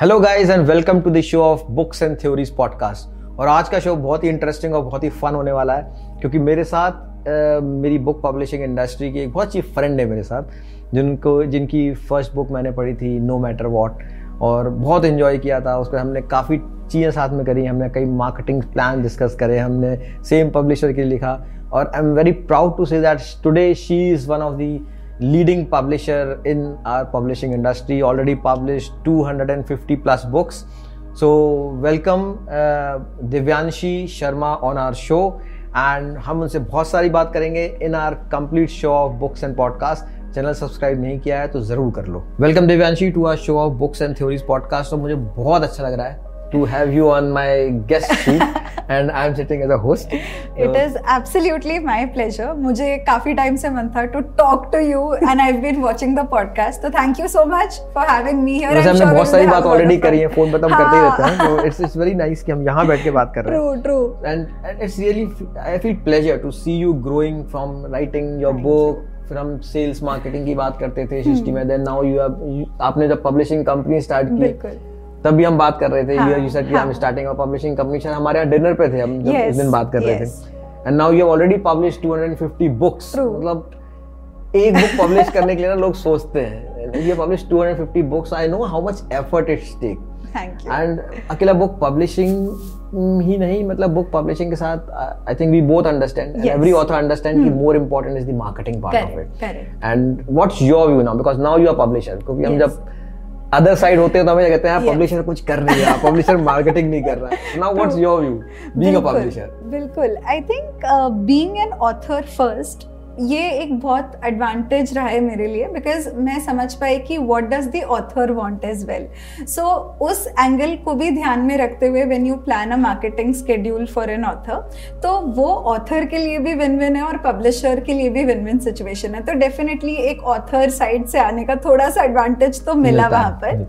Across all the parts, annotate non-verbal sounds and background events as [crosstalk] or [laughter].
Hello guys and welcome to the show of books and theories podcast और आज का show बहुत ही interesting और बहुत ही फन होने वाला है क्योंकि मेरे साथ uh, मेरी बुक पब्लिशिंग इंडस्ट्री की एक बहुत अच्छी फ्रेंड है मेरे साथ जिनको जिनकी फ़र्स्ट बुक मैंने पढ़ी थी नो मैटर वॉट और बहुत इन्जॉय किया था। उसको हमने काफ़ी चीज़ें साथ में करी हमने कई मार्केटिंग प्लान डिस्कस करे हमने सेम पब्लिशर के लिए लिखा। और I am very proud to say that today she is one of the leading publisher in our publishing industry, already published 250 plus books. So welcome uh, Divyanshi Sharma on our show and हम उनसे बहुत सारी बात करेंगे in our complete show of books and podcast channel subscribe नहीं किया है तो ज़रूर कर लो welcome Divyanshi to our show of books and theories podcast तो मुझे बहुत अच्छा लग रहा है to have you on my guest seat and I'm sitting as a host. It so, is absolutely my pleasure. मुझे काफ़ी टाइम से मन था to talk to you and I've been watching the podcast. So thank you so much for having me here. हमने बहुत सारी बात already करी है फ़ोन पर तो हम करते ही रहते हैं. So it's it's very nice कि हम यहाँ बैठ के बात कर रहे हैं. True true. And, and it's really I feel pleasure to see you growing from writing your thank book. You. फिर हम सेल्स मार्केटिंग की बात करते थे सृष्टि में देन नाउ यू आपने जब पब्लिशिंग कंपनी स्टार्ट की तभी हम बात कर रहे थे हाँ, यू सेड कि हम स्टार्टिंग ऑफ़ पब्लिशिंग कंपनी शायद हमारे यहाँ डिनर पे थे हम जब yes, उस दिन बात कर yes. रहे थे and now you have already publish 250 books मतलब एक बुक पब्लिश करने के लिए ना लोग सोचते हैं। ये publish 250 books I know how much effort it's take thank you and अकेला बुक पब्लिशिंग ही नहीं मतलब बुक पब्लिशिंग के साथ I think we both understand every author understand कि more important is the marketing part of it and what's your view now because now you are publisher क्योंकि हम जब अदर साइड होते हैं तो हमें कहते हैं पब्लिशर कुछ कर रही है पब्लिशर मार्केटिंग नहीं कर रहा है. Now what's your view being a publisher बिल्कुल I think being an author first ये एक बहुत एडवांटेज रहा है मेरे लिए बिकॉज़ मैं समझ पाई कि what does the author want as well so उस एंगल को भी ध्यान में रखते हुए when you plan a marketing schedule for an author तो वो ऑथर के लिए भी विन विन है और पब्लिशर के लिए भी विन विन सिचुएशन है। तो डेफिनेटली एक ऑथर साइड से आने का थोड़ा सा एडवांटेज तो मिला वहाँ पर।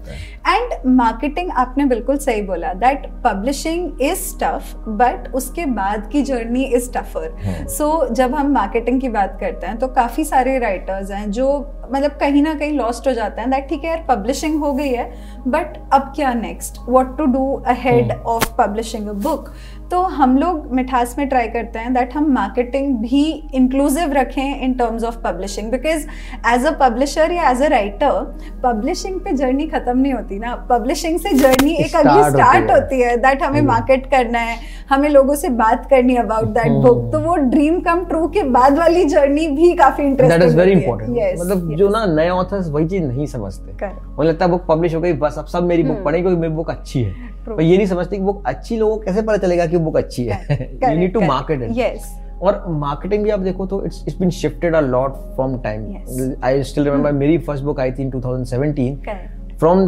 एंड मार्केटिंग आपने बिल्कुल सही बोला that publishing is tough but उसके बाद की जर्नी इज़ टफर सो जब हम मार्केटिंग की बात करते हैं तो काफ़ी सारे राइटर्स हैं जो मतलब कहीं ना कहीं लॉस्ट हो जाते हैं दैट ठीक है यार पब्लिशिंग हो गई है बट अब क्या next what to do ahead of publishing a book तो हम लोग मिठास में ट्राई करते हैं दैट हम मार्केटिंग भी इंक्लूसिव रखें in terms of publishing because as a publisher या एज अ राइटर पब्लिशिंग पे जर्नी खत्म नहीं होती ना। पब्लिशिंग से जर्नी एक अगली स्टार्ट होती है। दैट हमें मार्केट hmm. करना है हमें लोगों से बात करनी अबाउट दैट बुक तो वो ड्रीम कम ट्रू के बाद वाली जर्नी भी काफ़ी interesting that is very important मतलब जो ना नए ऑथर्स वही चीज़ नहीं समझते। मुझे लगता है बुक पब्लिश हो गई बस अब सब मेरी बुक hmm. पढ़ेंगे क्योंकि मेरी बुक अच्छी है। पर ये नहीं समझते कि बुक अच्छी लोगों को कैसे पता चलेगा कि बुक अच्छी है? You need to market it yes और मार्केटिंग भी आप देखो तो it's it's been shifted a lot from time I still remember मेरी फ़र्स्ट बुक आई थी इन 2017 फ्रॉम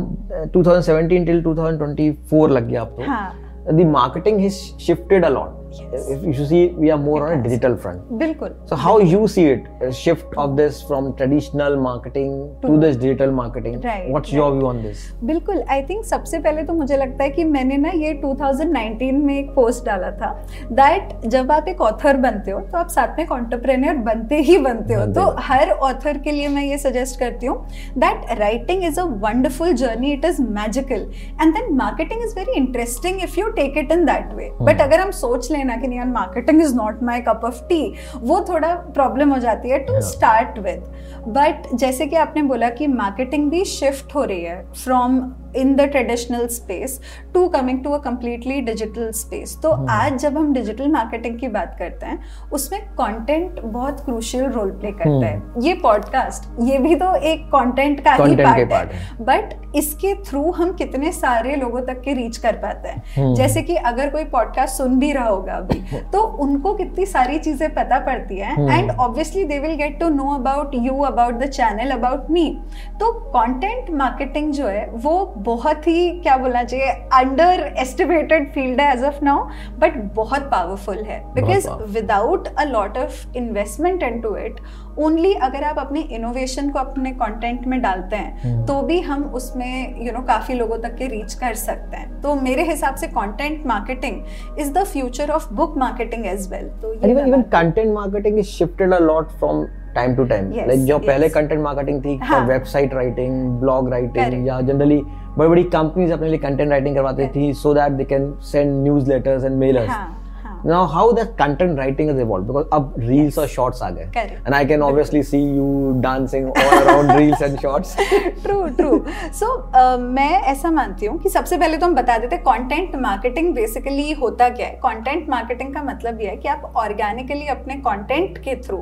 2017 टिल 2024 लग गया आपको तो. The marketing has shifted a lot Yes. If you see, we are more on a digital front. बिल्कुल. So how you see it, a shift of this from traditional marketing to, to this digital marketing? Right. What's right. your view on this? बिल्कुल. I think सबसे पहले तो मुझे लगता है कि मैंने ना ये 2019 में एक पोस्ट डाला था that जब आप एक ऑथर बनते हो तो आप साथ में कॉन्टरप्रेन्योर बनते ही बनते हो तो हर ऑथर के लिए मैं ये सजेस्ट करती हूँ that writing is a wonderful journey it is magical and then marketing is very interesting if you take it in that way but अगर हम सोच लें लेना कि यार marketing is not my cup of tea वो थोड़ा प्रॉब्लम हो जाती है टू स्टार्ट विद बट जैसे कि आपने बोला कि मार्केटिंग भी शिफ्ट हो रही है from in the traditional space to coming to a completely digital space तो hmm. आज जब हम डिजिटल मार्केटिंग की बात करते हैं उसमें कंटेंट बहुत क्रूशियल रोल प्ले करता है। hmm. ये पॉडकास्ट ये भी तो एक कंटेंट का content ही। पार्ट है। बट इसके थ्रू हम कितने सारे लोगों तक के रीच कर पाते हैं। hmm. जैसे कि अगर कोई पॉडकास्ट सुन भी रहा होगा अभी तो उनको कितनी सारी चीज़ें पता पड़ती है। And obviously they will get to know about you about the channel about me तो कंटेंट मार्केटिंग जो है वो बहुत ही क्या बोलना चाहिए अंडर एस्टिमेटेड फ़ील्ड है एज ऑफ़ नाउ बट बहुत पावरफुल है. Because without a lot of investment into it only अगर आप अपने इनोवेशन को अपने कंटेंट में डालते हैं hmm. तो भी हम उसमें यू you नो know, काफ़ी लोगों तक के रीच कर सकते हैं. तो मेरे हिसाब से content marketing is the future of book marketing as well तो even content marketing is shifted a lot from time to time like जो yes. पहले कंटेंट मार्केटिंग थी हाँ. Website writing blog writing. या जनरली बड़ी बड़ी कंपनीज़ अपने लिए कंटेंट राइटिंग करवाती थी so that they can send newsletters and mailers now how that content writing has evolved? Because अब reels और shorts आ गए। Correct. and I can obviously see you dancing all around [laughs] reels and shorts. True true so मैं ऐसा मानती हूँ कि सबसे पहले तो हम बता देते हैं कंटेंट मार्केटिंग बेसिकली होता क्या है? कंटेंट मार्केटिंग का मतलब ये है कि आप ऑर्गेनिकली अपने कंटेंट के थ्रू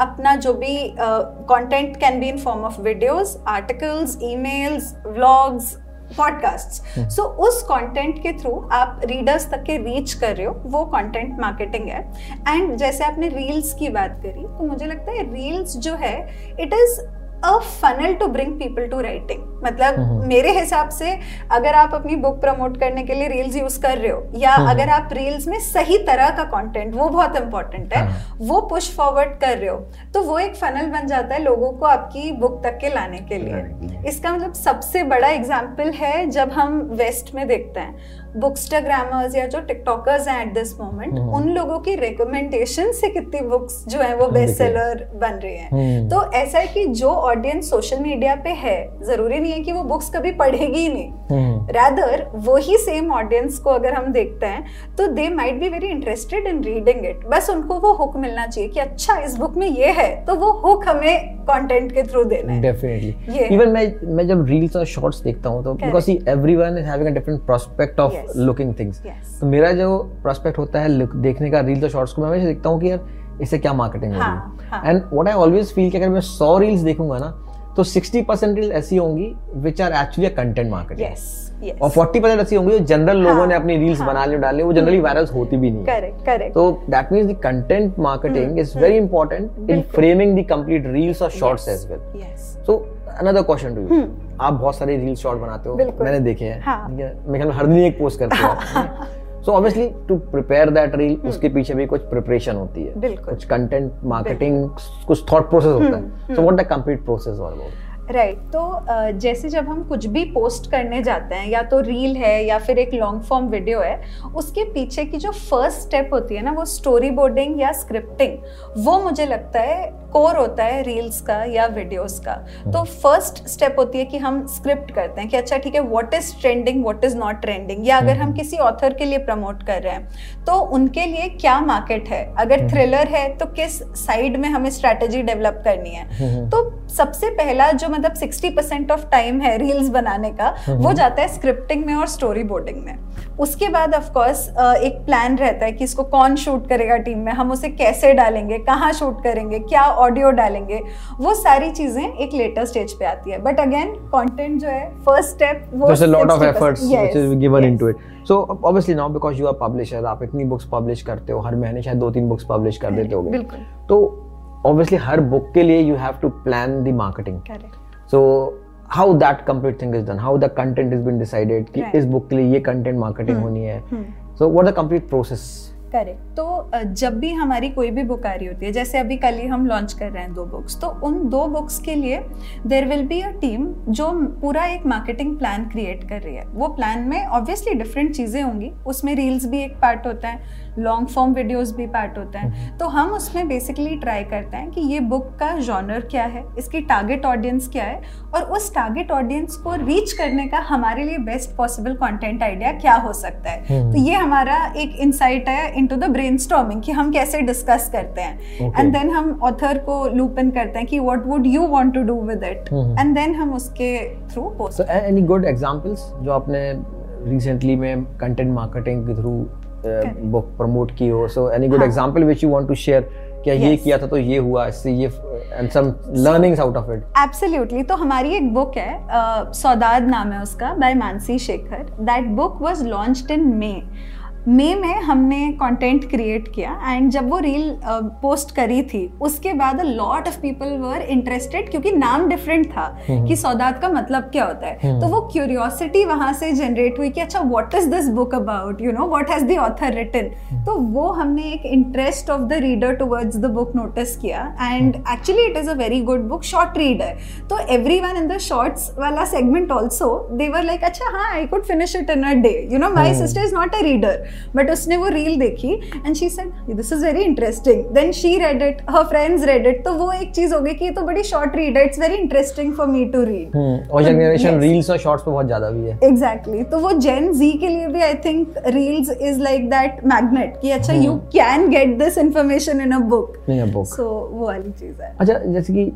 अपना जो भी content can be in form of videos articles emails vlogs podcast so उस कंटेंट के थ्रू आप रीडर्स तक के रीच कर रहे हो वो कंटेंट मार्केटिंग है। एंड जैसे आपने रील्स की बात करी तो मुझे लगता है रील्स जो है it is a funnel to bring people to writing मतलब हम्म। मेरे हिसाब से अगर आप अपनी बुक प्रमोट करने के लिए रील्स यूज़ कर रहे हो या हम्म। अगर आप रील्स में सही तरह का कंटेंट वो बहुत इंपॉर्टेंट है हाँ। वो पुश फॉरवर्ड कर रहे हो तो वो एक फनल बन जाता है लोगों को आपकी बुक तक के लाने के लिए। इसका मतलब सबसे बड़ा एग्ज़ाम्पल है जब हम वेस्ट में देखते हैं बुकस्टाग्रामर्स या जो टिकटॉकर्स हैं एट दिस मोमेंट। उन लोगों की रिकमेंडेशन से कितनी बुक्स जो है वो बेस्ट सेलर बन रही हैं। हम्म। तो ऐसा है कि जो ऑडियंस सोशल मीडिया पे है ज़रूरी नहीं है कि वो बुक्स कभी पढ़ेगी ही नहीं। रादर वही सेम ऑडियंस को अगर हम देखते हैं तो they might be very interested in reading it बस उनको वो हुक मिलना चाहिए कि अच्छा इस बुक में ये है तो वो हुक हमें कंटेंट के थ्रू देना है। ये। Even मैं मैं जब reels और shorts देखता हूँ तो because see everyone is having a different prospect Yes. looking तो मेरा जो prospect होता है look- देखने का reels और shorts को मैं हमेशा देखता हूँ कि यार इससे क्या मार्केटिंग होगी। And what I always feel कि अगर मैं 100 रील्स देखूँगा ना तो 60 परसेंट रील्स ऐसी होंगी which are actually content marketing और 40 परसेंट ऐसी होंगी जो जनरल हाँ, लोगों ने अपनी रील्स हाँ। बना ली डाली वो जनरली वायरल होती भी नहीं करेक्ट करेक्ट तो that means the content marketing is very important in framing the complete reels और shorts as well so another question to you. आप बहुत सारे रील शॉर्ट बनाते हो मैंने देखे हैं। हाँ। है? मैं ख्याल हर दिन एक पोस्ट करते हो so obviously to prepare that reel उसके पीछे भी कुछ प्रिपरेशन होती है। कुछ कंटेंट मार्केटिंग कुछ थॉट प्रोसेस होता है। So what the complete process all about right right. तो जैसे जब हम कुछ भी पोस्ट करने जाते हैं या तो रील है या फिर एक लॉन्ग फॉर्म वीडियो है उसके पीछे की जो फ़र्स्ट स्टेप होती है ना वो स्टोरी बोर्डिंग या स्क्रिप्टिंग वो मुझे लगता है कोर होता है रील्स का या वीडियोस का। तो फ़र्स्ट स्टेप होती है कि हम स्क्रिप्ट करते हैं कि अच्छा ठीक है what is trending what is not trending या अगर हम किसी ऑथर के लिए प्रमोट कर रहे हैं तो उनके लिए क्या मार्केट है? अगर थ्रिलर है तो किस साइड में हमें स्ट्रैटेजी डेवलप करनी है? तो सबसे पहला जो मतलब 60 परसेंट ऑफ़ टाइम है रील्स बनाने का वो जाता है स्क्रिप्टिंग में और स्टोरी बोर्डिंग में। उसके बाद ऑफ़ कोर्स एक प्लान रहता है कि इसको कौन शूट करेगा टीम में? हम उसे कैसे डालेंगे? कहाँ शूट करेंगे? क्या ऑडियो डालेंगे वो सारी चीज़ें एक लेटर स्टेज पे आती है बट अगेन कंटेंट जो है फ़र्स्ट स्टेप वो of 60% efforts Yes, which is given yes. into it so obviously now because you are publisher आप इतनी बुक्स पब्लिश करते हो हर महीने शायद दो तीन बुक्स पब्लिश कर देते होगे बिल्कुल तो obviously हर बुक के लिए you have to plan the marketing correct so how that complete thing is done how the content has been decided कि. इस बुक के लिए ये कंटेंट मार्केटिंग हम्म, होनी है hmm. so what the complete correct तो जब भी हमारी कोई भी बुक आ रही होती है, जैसे अभी कल ही हम लॉन्च कर रहे हैं दो बुक्स तो उन दो बुक्स के लिए there will be a team जो पूरा एक मार्केटिंग प्लान क्रिएट कर रही है। वो प्लान में ऑब्वियसली डिफरेंट चीज़ें होंगी, उसमें रील्स भी एक पार्ट होता है लॉन्ग फॉर्म वीडियोस भी पार्ट होता है तो हम उसमें बेसिकली ट्राई करते हैं कि ये बुक का जॉनर क्या है इसकी टारगेट ऑडियंस क्या है और उस टारगेट ऑडियंस को रीच करने का हमारे लिए बेस्ट पॉसिबल कंटेंट आइडिया क्या हो सकता है हम्म। तो ये हमारा एक इंसाइट है इनटू द ब्रेनस्टॉर्मिंग कि हम कैसे डिस्कस करते हैं एंड देन हम ऑथर को लूप इन करते हैं कि what would you want to do with it hmm. And then हम उसके through post any good examples जो आपने रिसेंटली में content marketing के Correct. बुक प्रमोट की हो. So any good example which you want to share क्या क्या ये किया था तो ये हुआ इससे ये and some learnings out of it absolutely तो हमारी एक बुक है अ, सौदाद नाम है उसका by Mansi Shekhar that book was launched in May मई में हमने कंटेंट क्रिएट किया एंड जब वो रील पोस्ट uh, करी थी उसके बाद a lot of people were interested क्योंकि नाम डिफरेंट था hmm. कि सौदाद का मतलब क्या होता है। hmm. तो वो क्यूरियोसिटी वहाँ से जनरेट हुई कि अच्छा what is this book about you know what has the author written तो वो हमने एक interest of the reader towards the book notice किया and actually it is a very good book short read है तो every one in the shorts वाला segment also they were like अच्छा हाँ I could finish it in a day you know my sister is not a reader but उसने वो reel देखी and she said this is very interesting then she read it her friends read it तो वो एक चीज़ हो गई कि ये तो बड़ी शॉर्ट रीड है it's very interesting for me to read और जनरेशन रील्स और शॉर्ट्स पे बहुत ज़्यादा भी है। एग्जैक्टली तो वो जेन जी के लिए भी I think reels is like that magnet कि अच्छा you can get this information in a book in a book so वो वाली चीज़ है। अच्छा जैसे कि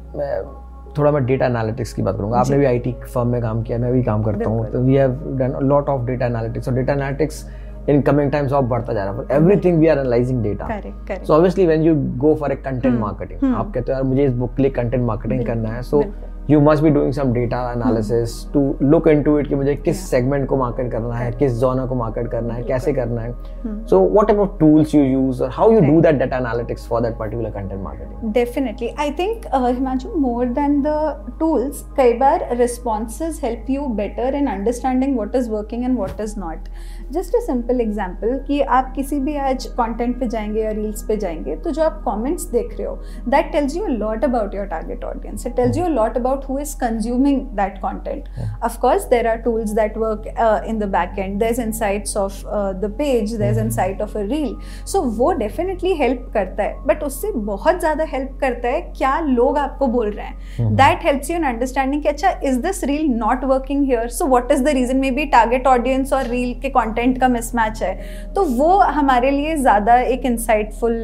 थोड़ा मैं डेटा एनालिटिक्स की बात करूँगा। आपने भी आईटी फर्म में काम किया मैं भी काम करता हूँ। तो we have done lot of data analytics और data analytics in coming times और बढ़ता जा रहा है। Everything we are analyzing data correct, correct. so obviously when you go for a content marketing hmm. आप कहते हो यार मुझे इस बुक के लिए कंटेंट मार्केटिंग करना है। So you must be doing some data analysis to look into it कि मुझे किस सेगमेंट को मार्केट करना है किस जोनर को मार्केट करना है कैसे करना है। So what about tools you use और how you do that data analytics for that particular content marketing definitely I think Himanshu more than the tools कई बार responses help you better in understanding what is working and what is not just a simple example कि आप किसी भी आज content पे जाएँगे या reels पे जाएँगे तो जो आप कॉमेंट्स देख रहे हो that tells you lot about your target audience it tells you lot about who is consuming that content of course there are tools that work in the back end there is insights of the page there is insight of a reel so वो definitely help करता है. But उससे बहुत ज़्यादा help करता है क्या लोग आपको बोल रहे हैं. That helps you in understanding कि अच्छा is this reel not working here so what is the reason maybe target audience और रील के कॉन्टेंट कंटेंट का मिसमैच है तो वो हमारे लिए ज़्यादा एक इंसाइटफुल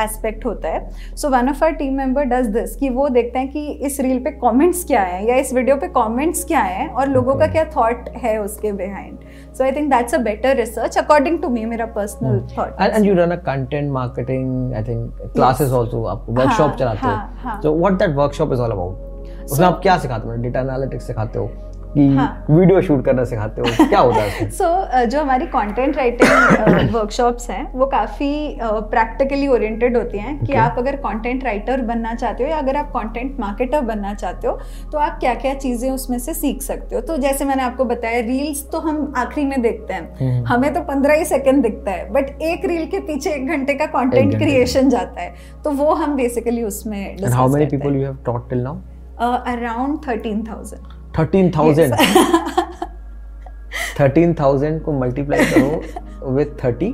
एस्पेक्ट होता है। So one of our team member does this कि वो देखते हैं कि इस रील पे कमेंट्स क्या है या इस वीडियो पे कमेंट्स क्या है और लोगों का क्या थॉट है उसके behind so I think that's a better research according to me मेरा personal thought and you run a content marketing I think classes also आप वर्कशॉप हाँ, चलाते हो। So what that workshop is all about उसमें आप क्या सिखाते हो? डेटा एनालिटिक्स सिखाते हो? कि हाँ. वीडियो शूट करना सिखाते हो। [laughs] क्या होता है सो so, जो हमारी कंटेंट राइटिंग वर्कशॉप्स हैं वो काफ़ी प्रैक्टिकली uh, ओरिएंटेड होती हैं कि okay. आप अगर कंटेंट राइटर बनना चाहते हो या अगर आप कंटेंट मार्केटर बनना चाहते हो तो आप क्या क्या चीज़ें उसमें से सीख सकते हो। तो जैसे मैंने आपको बताया रील्स तो हम आखिरी में देखते हैं। हम्म। हमें तो पंद्रह ही सेकेंड दिखता है बट एक रील के पीछे एक घंटे का कॉन्टेंट क्रिएशन जाता है। तो वो हम बेसिकली उसमें around thirteen thousand thirteen thousand. [laughs] Thirteen thousand को मल्टीप्लाई करो with thirty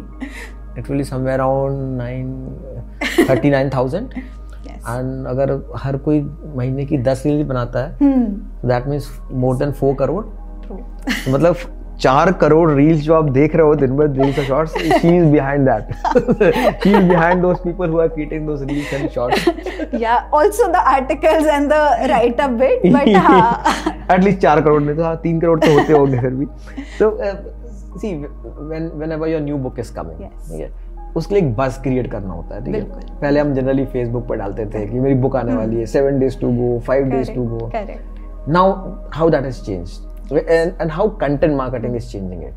it will somewhere around nine thirty nine thousand and अगर हर कोई महीने की दस रील बनाता है that means more than four crore. मतलब चार करोड़ रील्स जो आप देख रहे हो दिन भर रील्स और shorts she is behind that she is behind those people who are creating those reels and shorts या also the articles and the write up bit but हाँ एटलीस्ट चार करोड़ नहीं तो हाँ तीन करोड़ तो होते होंगे फिर भी। तो see when whenever your new book is coming ठीक है उसके लिए एक बस क्रिएट करना होता है ठीक है। पहले हम जनरली फेसबुक पर डालते थे कि मेरी बुक आने hmm. वाली है seven days to go five days to go now how that has changed and how content marketing is changing it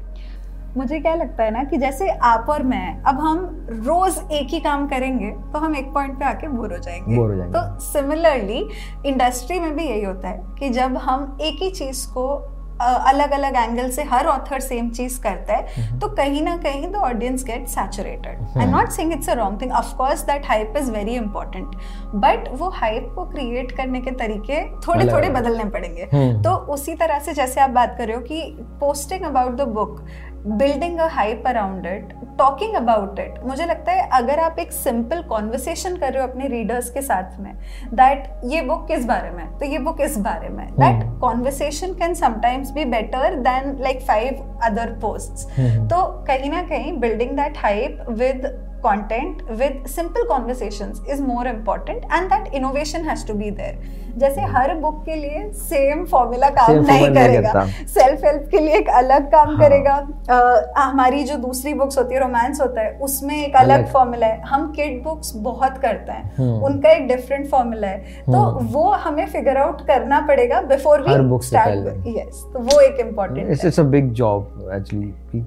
मुझे क्या लगता है ना कि जैसे आप और मैं अब हम रोज एक ही काम करेंगे तो हम एक पॉइंट पे आके बोर हो जाएँगे। बोर हो जाएँगे। तो सिमिलरली इंडस्ट्री में भी यही होता है कि जब हम एक ही चीज़ को अलग अलग एंगल से हर ऑथर सेम चीज़ करता है तो कहीं ना कहीं the audience get saturated I not saying it's a wrong thing of course that hype is very important but वो हाइप को क्रिएट करने के तरीके थोड़े थोड़े बदलने पड़ेंगे। हम्म। तो उसी तरह से जैसे आप बात कर रहे हो कि posting about the book building a hype around it talking about it मुझे लगता है अगर आप एक सिंपल कॉन्वर्सेशन कर रहे हो अपने रीडर्स के साथ में दैट ये बुक किस बारे में? तो ये बुक इस बारे में। That conversation can sometimes be better than like five other post तो कहीं ना कहीं building that hype with content with simple conversations is more important and that innovation has to be there. जैसे हर बुक के लिए सेम फॉर्मूला काम नहीं करेगा। सेल्फ हेल्प के लिए एक अलग काम हाँ. करेगा। आ, हमारी जो दूसरी बुक्स होती है रोमांस होता है उसमें एक अलग, फॉर्मूला है। हम किड बुक्स बहुत करते हैं। हम्म। उनका एक डिफरेंट फॉर्मूला है। तो हम्म। वो हमें फिगर आउट करना पड़ेगा बिफोर वी स्टार्ट यस तो वो एक important it's a big job actually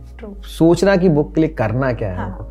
सोचना कि बुक के लिए करना क्या है हाँ.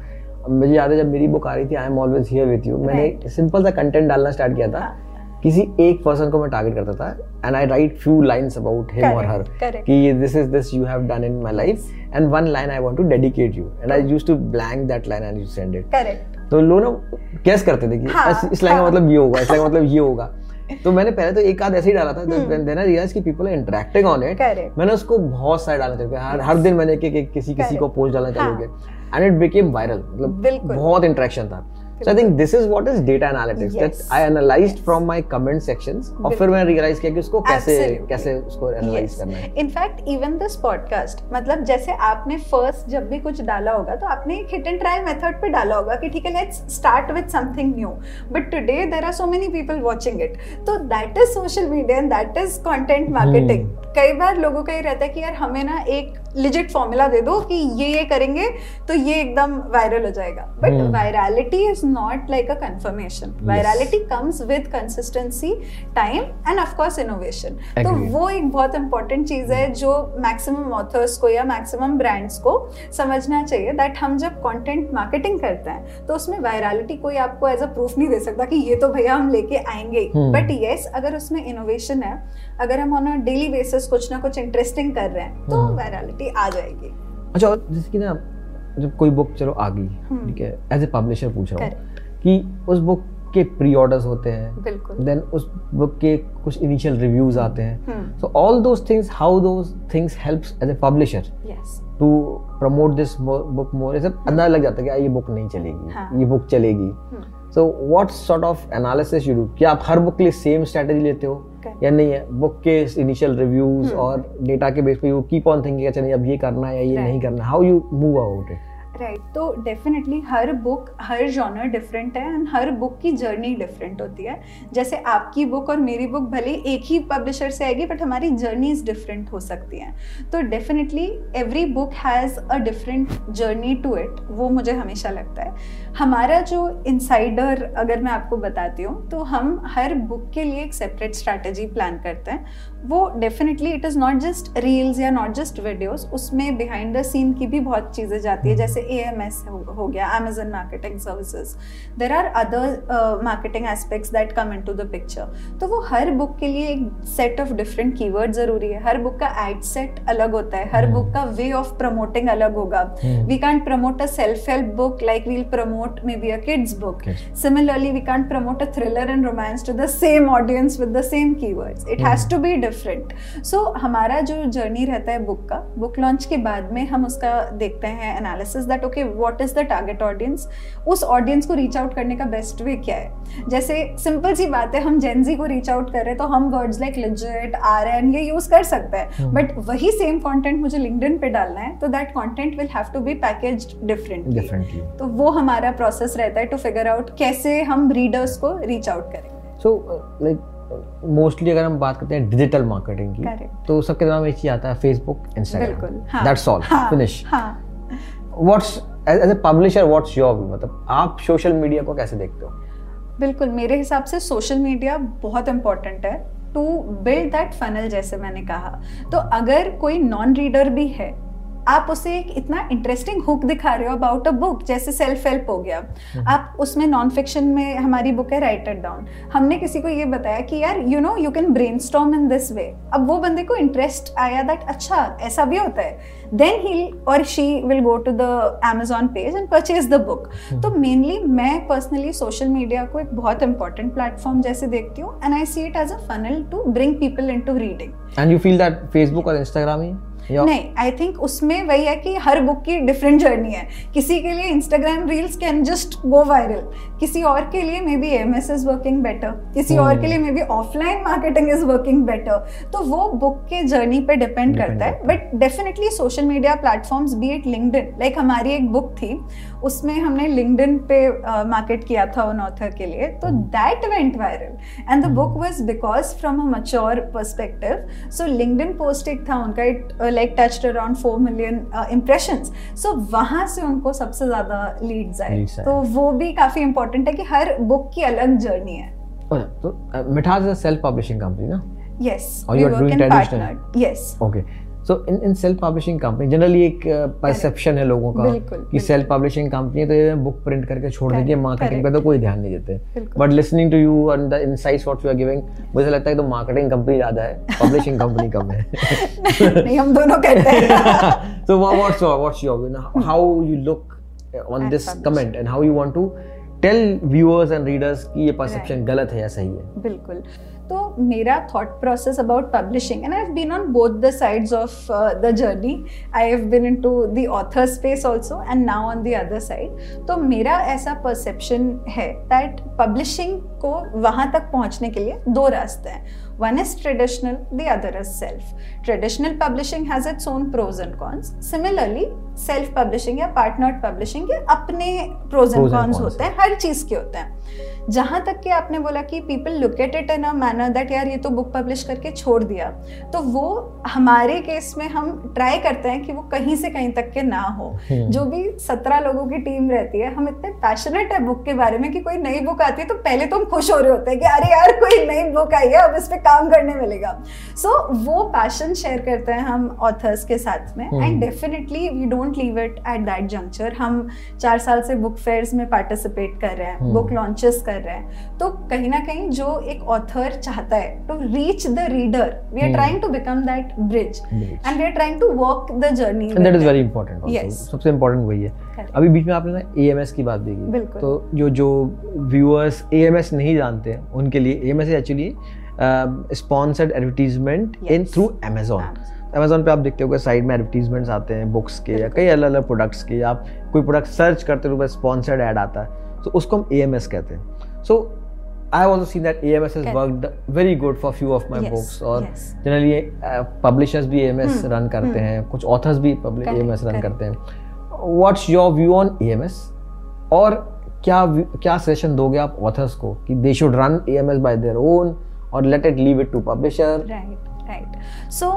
मुझे याद है जब मेरी बुक आ रही थी I am always here with you मैंने सिंपल सा कंटेंट डालना स्टार्ट किया था। हाँ। किसी एक पर्सन को मैं टारगेट करता था and I write few lines about him और हर कि this is this you have done in my life and one line I want to dedicate you and I used to blank that line and you send it correct तो लोग ना कैस करते थे कि हाँ, इस लाइन का हाँ। मतलब ये होगा इस लाइन का मतलब ये होगा। [laughs] तो मैंने पहले तो एक आध ऐसे ही डाला था देन आई रियलाइज़ कि people are interacting on it मैंने उसको बहुत सारे डालना चालू हर हर दिन मैंने एक एक किसी किसी को पोस्ट डालना चालू हाँ। एंड इट बिकेम वायरल मतलब बहुत इंटरेक्शन था। So I think this is what is data analytics. Yes. That I analyzed from my comment sections और फिर मैंने रियलाइज़ किया कि उसको कैसे कैसे उसको एनालाइज yes. करना है। इनफैक्ट इवन दिस पॉडकास्ट मतलब जैसे आपने फ़र्स्ट जब भी कुछ डाला होगा तो आपने एक हिट एंड ट्रायल मेथड पे डाला होगा कि ठीक है let's start with something new but today there are so many people watching it तो that is social media and that is content marketing कई बार लोगों का ये रहता है कि यार हमें ना एक लिजिट फॉर्मूला दे दो कि ये ये करेंगे तो ये एकदम वायरल हो जाएगा। But virality is not like a confirmation virality comes with consistency time and of course innovation तो वो एक बहुत इंपॉर्टेंट चीज़ है जो मैक्सिमम ऑथर्स को या मैक्सिमम ब्रांड्स को समझना चाहिए दैट हम जब कंटेंट मार्केटिंग करते हैं तो उसमें वायरलिटी कोई आपको एज अ प्रूफ नहीं दे सकता कि ये तो भैया हम लेके आएँगे। But hmm. येस अगर उसमें इनोवेशन है अगर हम ऑन अ डेली बेसिस कुछ ना कुछ इंटरेस्टिंग कर रहे हैं तो वायरलिटी hmm. आ जाएगी। अच्छा जैसे कि ना जब कोई बुक चलो आ गई hmm. ठीक है एज ए पब्लिशर पूछ रहा हूँ कि उस बुक के प्री ऑर्डर्स होते हैं देन उस बुक के कुछ इनिशियल रिव्यूज़ आते हैं। So all those things how those things helps as a publisher to promote this book more ऐसे अंदाज़ा लग जाता है कि ये बुक नहीं चलेगी हाँ. ये बुक चलेगी। So what sort of analysis you do क्या आप हर बुक के लिए सेम स्ट्रेटजी लेते हो? Okay. या नहीं है? बुक के इनिशियल रिव्यूज़ hmm. और डेटा के बेस पे यू कीप ऑन थिंकिंग अच्छा नहीं अब ये करना है या ये right. नहीं करना how you move about it right तो डेफिनेटली हर बुक हर जॉनर डिफरेंट है एंड हर बुक की जर्नी डिफरेंट होती है। जैसे आपकी बुक और मेरी बुक भले एक ही पब्लिशर से आएगी बट हमारी जर्नीज डिफरेंट हो सकती हैं। तो definitely every book has a different journey to it वो मुझे हमेशा लगता है। हमारा जो इनसाइडर अगर मैं आपको बताती हूँ तो हम हर बुक के लिए एक सेपरेट स्ट्रैटेजी प्लान करते हैं। वो definitely it is not just reels या नॉट जस्ट वीडियोस उसमें बिहाइंड द सीन की भी बहुत चीज़ें जाती है जैसे ए एम एस हो गया Amazon marketing services there are other marketing aspects that come into the picture तो वो हर बुक के लिए एक सेट ऑफ़ डिफरेंट कीवर्ड ज़रूरी है। हर बुक का एड सेट अलग होता है। हर बुक hmm. का वे ऑफ़ प्रमोटिंग अलग होगा। We can promote a self help book like we'll promote maybe a kids book similarly we can promote a thriller and romance to the same audience with the same keywords it has to be different so हमारा जो journey रहता है book का book launch के बाद में हम उसका देखते हैं analysis that okay what is the target audience उस ऑडियंस को रीच आउट करने का बेस्ट वे क्या है? जैसे सिंपल सी बात है हम जेनजी को रीच आउट कर रहे हैं तो हम words like legit are an ये यूज़ कर सकते हैं. But hmm. वही सेम कॉन्टेंट मुझे लिंकडिन पे डालना है तो that content will have to be package differently तो वो हमारा प्रोसेस रहता है टू फिगर आउट कैसे हम रीडर्स को रीच आउट करें सो लाइक मोस्टली अगर हम बात करते हैं डिजिटल मार्केटिंग की Correct. तो सबके दिमाग में एक चीज़ आता है Facebook Instagram that's all finish what's as a publisher what's your मतलब आप सोशल मीडिया को कैसे देखते हो? बिल्कुल मेरे हिसाब से सोशल मीडिया बहुत इंपॉर्टेंट है टू बिल्ड दैट फनल जैसे मैंने कहा। तो अगर कोई नॉन रीडर भी है आप उसे एक इतना इंटरेस्टिंग हुक दिखा रहे हो अबाउट अ बुक जैसे सेल्फ हेल्प हो गया। हम्म। आप उसमें नॉन फिक्शन में हमारी बुक है राइटर डाउन हमने किसी को ये बताया कि यार you know you can brainstorm in this way अब वो बंदे को इंटरेस्ट आया दैट अच्छा ऐसा भी होता है। देन ही और she will go to the Amazon page and purchase the book तो मेनली मैं पर्सनली सोशल मीडिया को एक बहुत इंपॉर्टेंट प्लेटफॉर्म जैसे देखती हूँ and I see it as a funnel to bring people in to reading and you feel that Facebook और Instagram ही? नहीं आई थिंक उसमें वही है कि हर बुक की डिफरेंट जर्नी है। किसी के लिए Instagram reels can just go viral किसी और के लिए maybe M S is working better किसी hmm. और के लिए maybe offline marketing is working better तो वो बुक के जर्नी पे डिपेंड करता है। But definitely social media platforms be it LinkedIn like हमारी एक बुक थी उसमें हमने लिंकडिन पे मार्केट uh, किया था उन ऑथर के लिए। तो that went viral and the book was because from a mature perspective so LinkedIn post एक था उनका it like touched around four million impression so वहाँ से उनको सबसे ज़्यादा लीड्स आए। तो वो भी काफ़ी इंपॉर्टेंट है कि हर बुक की अलग जर्नी है। तो मिठास सेल्फ पब्लिशिंग कंपनी ना? Yes or you are doing traditional? yes. Okay. So in in self publishing company generally एक परसेप्शन uh, है लोगों का कि सेल्फ पब्लिशिंग कंपनी तो ये बुक प्रिंट करके छोड़ देती है मार्केटिंग पे तो कोई ध्यान नहीं देते। But listening to you and the insights what you are giving मुझे लगता है तो मार्केटिंग कंपनी ज़्यादा है [laughs] पब्लिशिंग कंपनी कम है। [laughs] नहीं हम दोनों कहते हैं। So what's your what's your how you look on this comment and how you want to tell viewers and readers कि ये परसेप्शन गलत है या सही है? बिल्कुल। तो मेरा thought process about publishing and I have been on both the sides of the journey I have been in to the author space also and now on the other side तो मेरा ऐसा परसेप्शन है that publishing को वहाँ तक पहुँचने के लिए दो रास्ते हैं One is traditional, the other is self. Traditional publishing has its own pros and cons. Similarly, self publishing या पार्टनर पब्लिशिंग के अपने प्रोज एंड कॉन्स होते हैं हर चीज़ के होते हैं। जहाँ तक कि आपने बोला कि people look at it in a manner that यार ये तो बुक पब्लिश करके छोड़ दिया तो वो हमारे केस में हम ट्राई करते हैं कि वो कहीं से कहीं तक के ना हो। हम्म। जो भी सत्रह लोगों की टीम रहती है हम इतने पैशनेट है बुक के बारे में कि कोई नई बुक आती है तो पहले तो हम खुश हो रहे होते हैं कि अरे यार कोई नई बुक आई है अब इस पर काम करने मिलेगा। सो so, वो पैशन शेयर करते हैं हम ऑथर्स के साथ में and definitely we don't leave it at that juncture. हम चार साल से बुक फेयर्स में पार्टिसिपेट कर रहे हैं बुक लॉन्चेस कर रहे हैं। तो कहीं ना कहीं जो एक ऑथर चाहता है to reach the reader we are trying to become that bridge and we are trying to walk the journey that is very important सबसे इंपॉर्टेंट वही है। Correct. अभी बीच में आपने ना एएमएस की बात भी की तो जो जो व्यूअर्स एएमएस नहीं जानते हैं उनके लिए AMS is actually sponsored advertisement in through Amazon Amazon पे आप देखते हो साइड में एडवर्टीजमेंट्स आते हैं बुक्स के या कई अलग अलग प्रोडक्ट्स के आप कोई प्रोडक्ट सर्च करते हो स्पॉन्सर्ड एड आता है तो उसको हम ए एम एस कहते हैं। So I also seen that A M S is work very good for few of my books और जनरली पब्लिशर्स uh, भी ए एम एस रन करते. हैं कुछ ऑथर्स भी ए एम एस रन करते हैं। What's your view on A M S और क्या क्या सेशन दोगे आप ऑथर्स को कि they should run A M S by their own और let it leave it to publisher right right so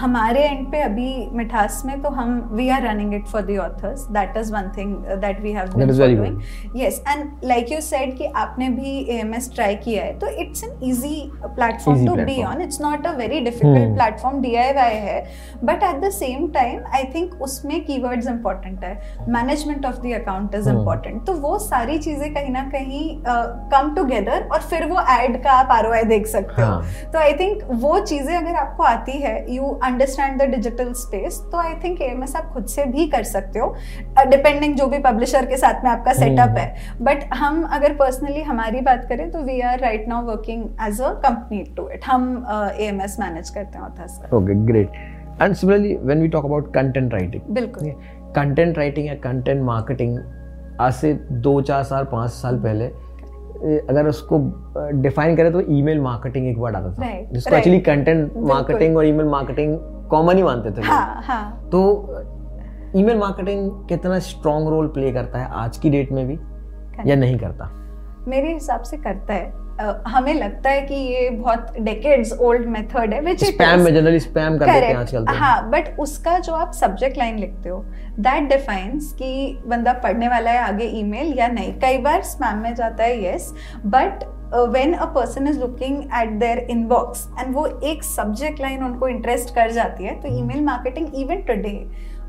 हमारे एंड पे अभी मिठास में तो हम we are running it for the authors that is one thing that we have been following yes and like you said कि आपने भी AMS try किया है तो it's an easy platform to be on it's not a very difficult platform DIY है. But at the same time I think उसमें keywords important है. Management of the account is important तो वो सारी चीज़ें कहीं ना कहीं कम uh, टुगेदर और फिर वो एड का आप आर देख सकते हो. हाँ. तो आई थिंक वो चीज़ें अगर आपको आती है you understand the digital space तो आई थिंक एएमएस आप खुद से भी कर सकते हो। डिपेंडिंग जो भी पब्लिशर के साथ में आपका सेटअप हम्म। है। बट हम अगर पर्सनली हमारी बात करें तो we are right now working as a company to it हम एएमएस मैनेज करते हैं authors okay great and similarly when we talk about content writing बिल्कुल। कंटेंट राइटिंग या कंटेंट मार्केटिंग आज से दो चार साल पाँच साल पहले अगर उसको डिफाइन करें तो ईमेल मार्केटिंग एक वर्ड आता था। Right, जिसको एक्चुअली कंटेंट मार्केटिंग और ईमेल मार्केटिंग कॉमन ही मानते थे हाँ, हाँ. तो ईमेल मार्केटिंग कितना स्ट्रॉन्ग रोल प्ले करता है आज की डेट में भी या नहीं करता? मेरे हिसाब से करता है। हमें लगता है कि ये बहुत डेकेड्स ओल्ड मेथड है विच स्पैम में जनरली स्पैम कर देते हैं आजकल तो। हाँ बट उसका जो आप सब्जेक्ट लाइन लिखते हो दैट डिफाइंस कि बंदा पढ़ने वाला है आगे ईमेल या नहीं। कई बार स्पैम में जाता है yes but when a person is looking at their inbox and वो एक सब्जेक्ट लाइन उनको इंटरेस्ट कर जाती है तो email marketing even today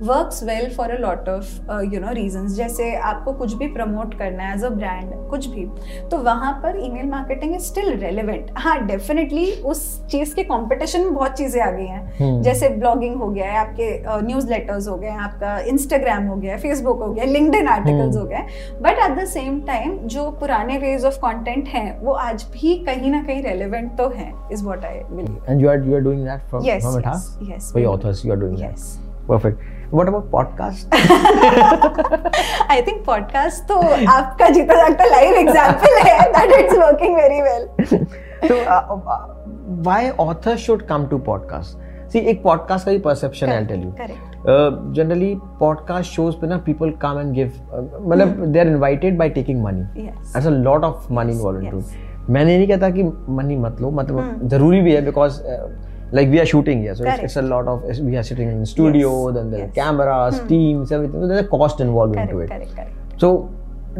works well for a lot of you know reasons जैसे आपको कुछ भी प्रमोट करना है एज अ ब्रांड कुछ भी तो वहाँ पर email marketing is still relevant हाँ डेफिनेटली उस चीज़ के कॉम्पिटिशन में बहुत चीज़ें आ गई हैं. Hmm. जैसे ब्लॉगिंग हो गया है आपके न्यूज़ uh, लेटर्स हो गए आपका इंस्टाग्राम हो गया फेसबुक हो गया लिंकड आर्टिकल्स हो गए but at the same time जो पुराने वेज ऑफ़ कॉन्टेंट हैं वो आज भी कहीं ना कहीं रेलिवेंट तो है is what I believe and you are you are doing that from from it yes, yes, for your authors you are doing yes. that what about podcast i think podcast तो आपका जीता जागता live example है that it's working very well so uh, uh, why authors should come to podcast see एक podcast का ही perception है I'll tell you correct generally podcast shows पे ना पीपल कम एंड गिव मतलब they are invited by taking money as a lot of money involve in to मैंने नहीं कहता कि मनी मत लो मतलब hmm. ज़रूरी भी है because like we are shooting here so it's, it's, a lot of we are sitting in the studio yes. then the yes. cameras hmm. teams everything so there's a cost involved correct, into it correct, correct. so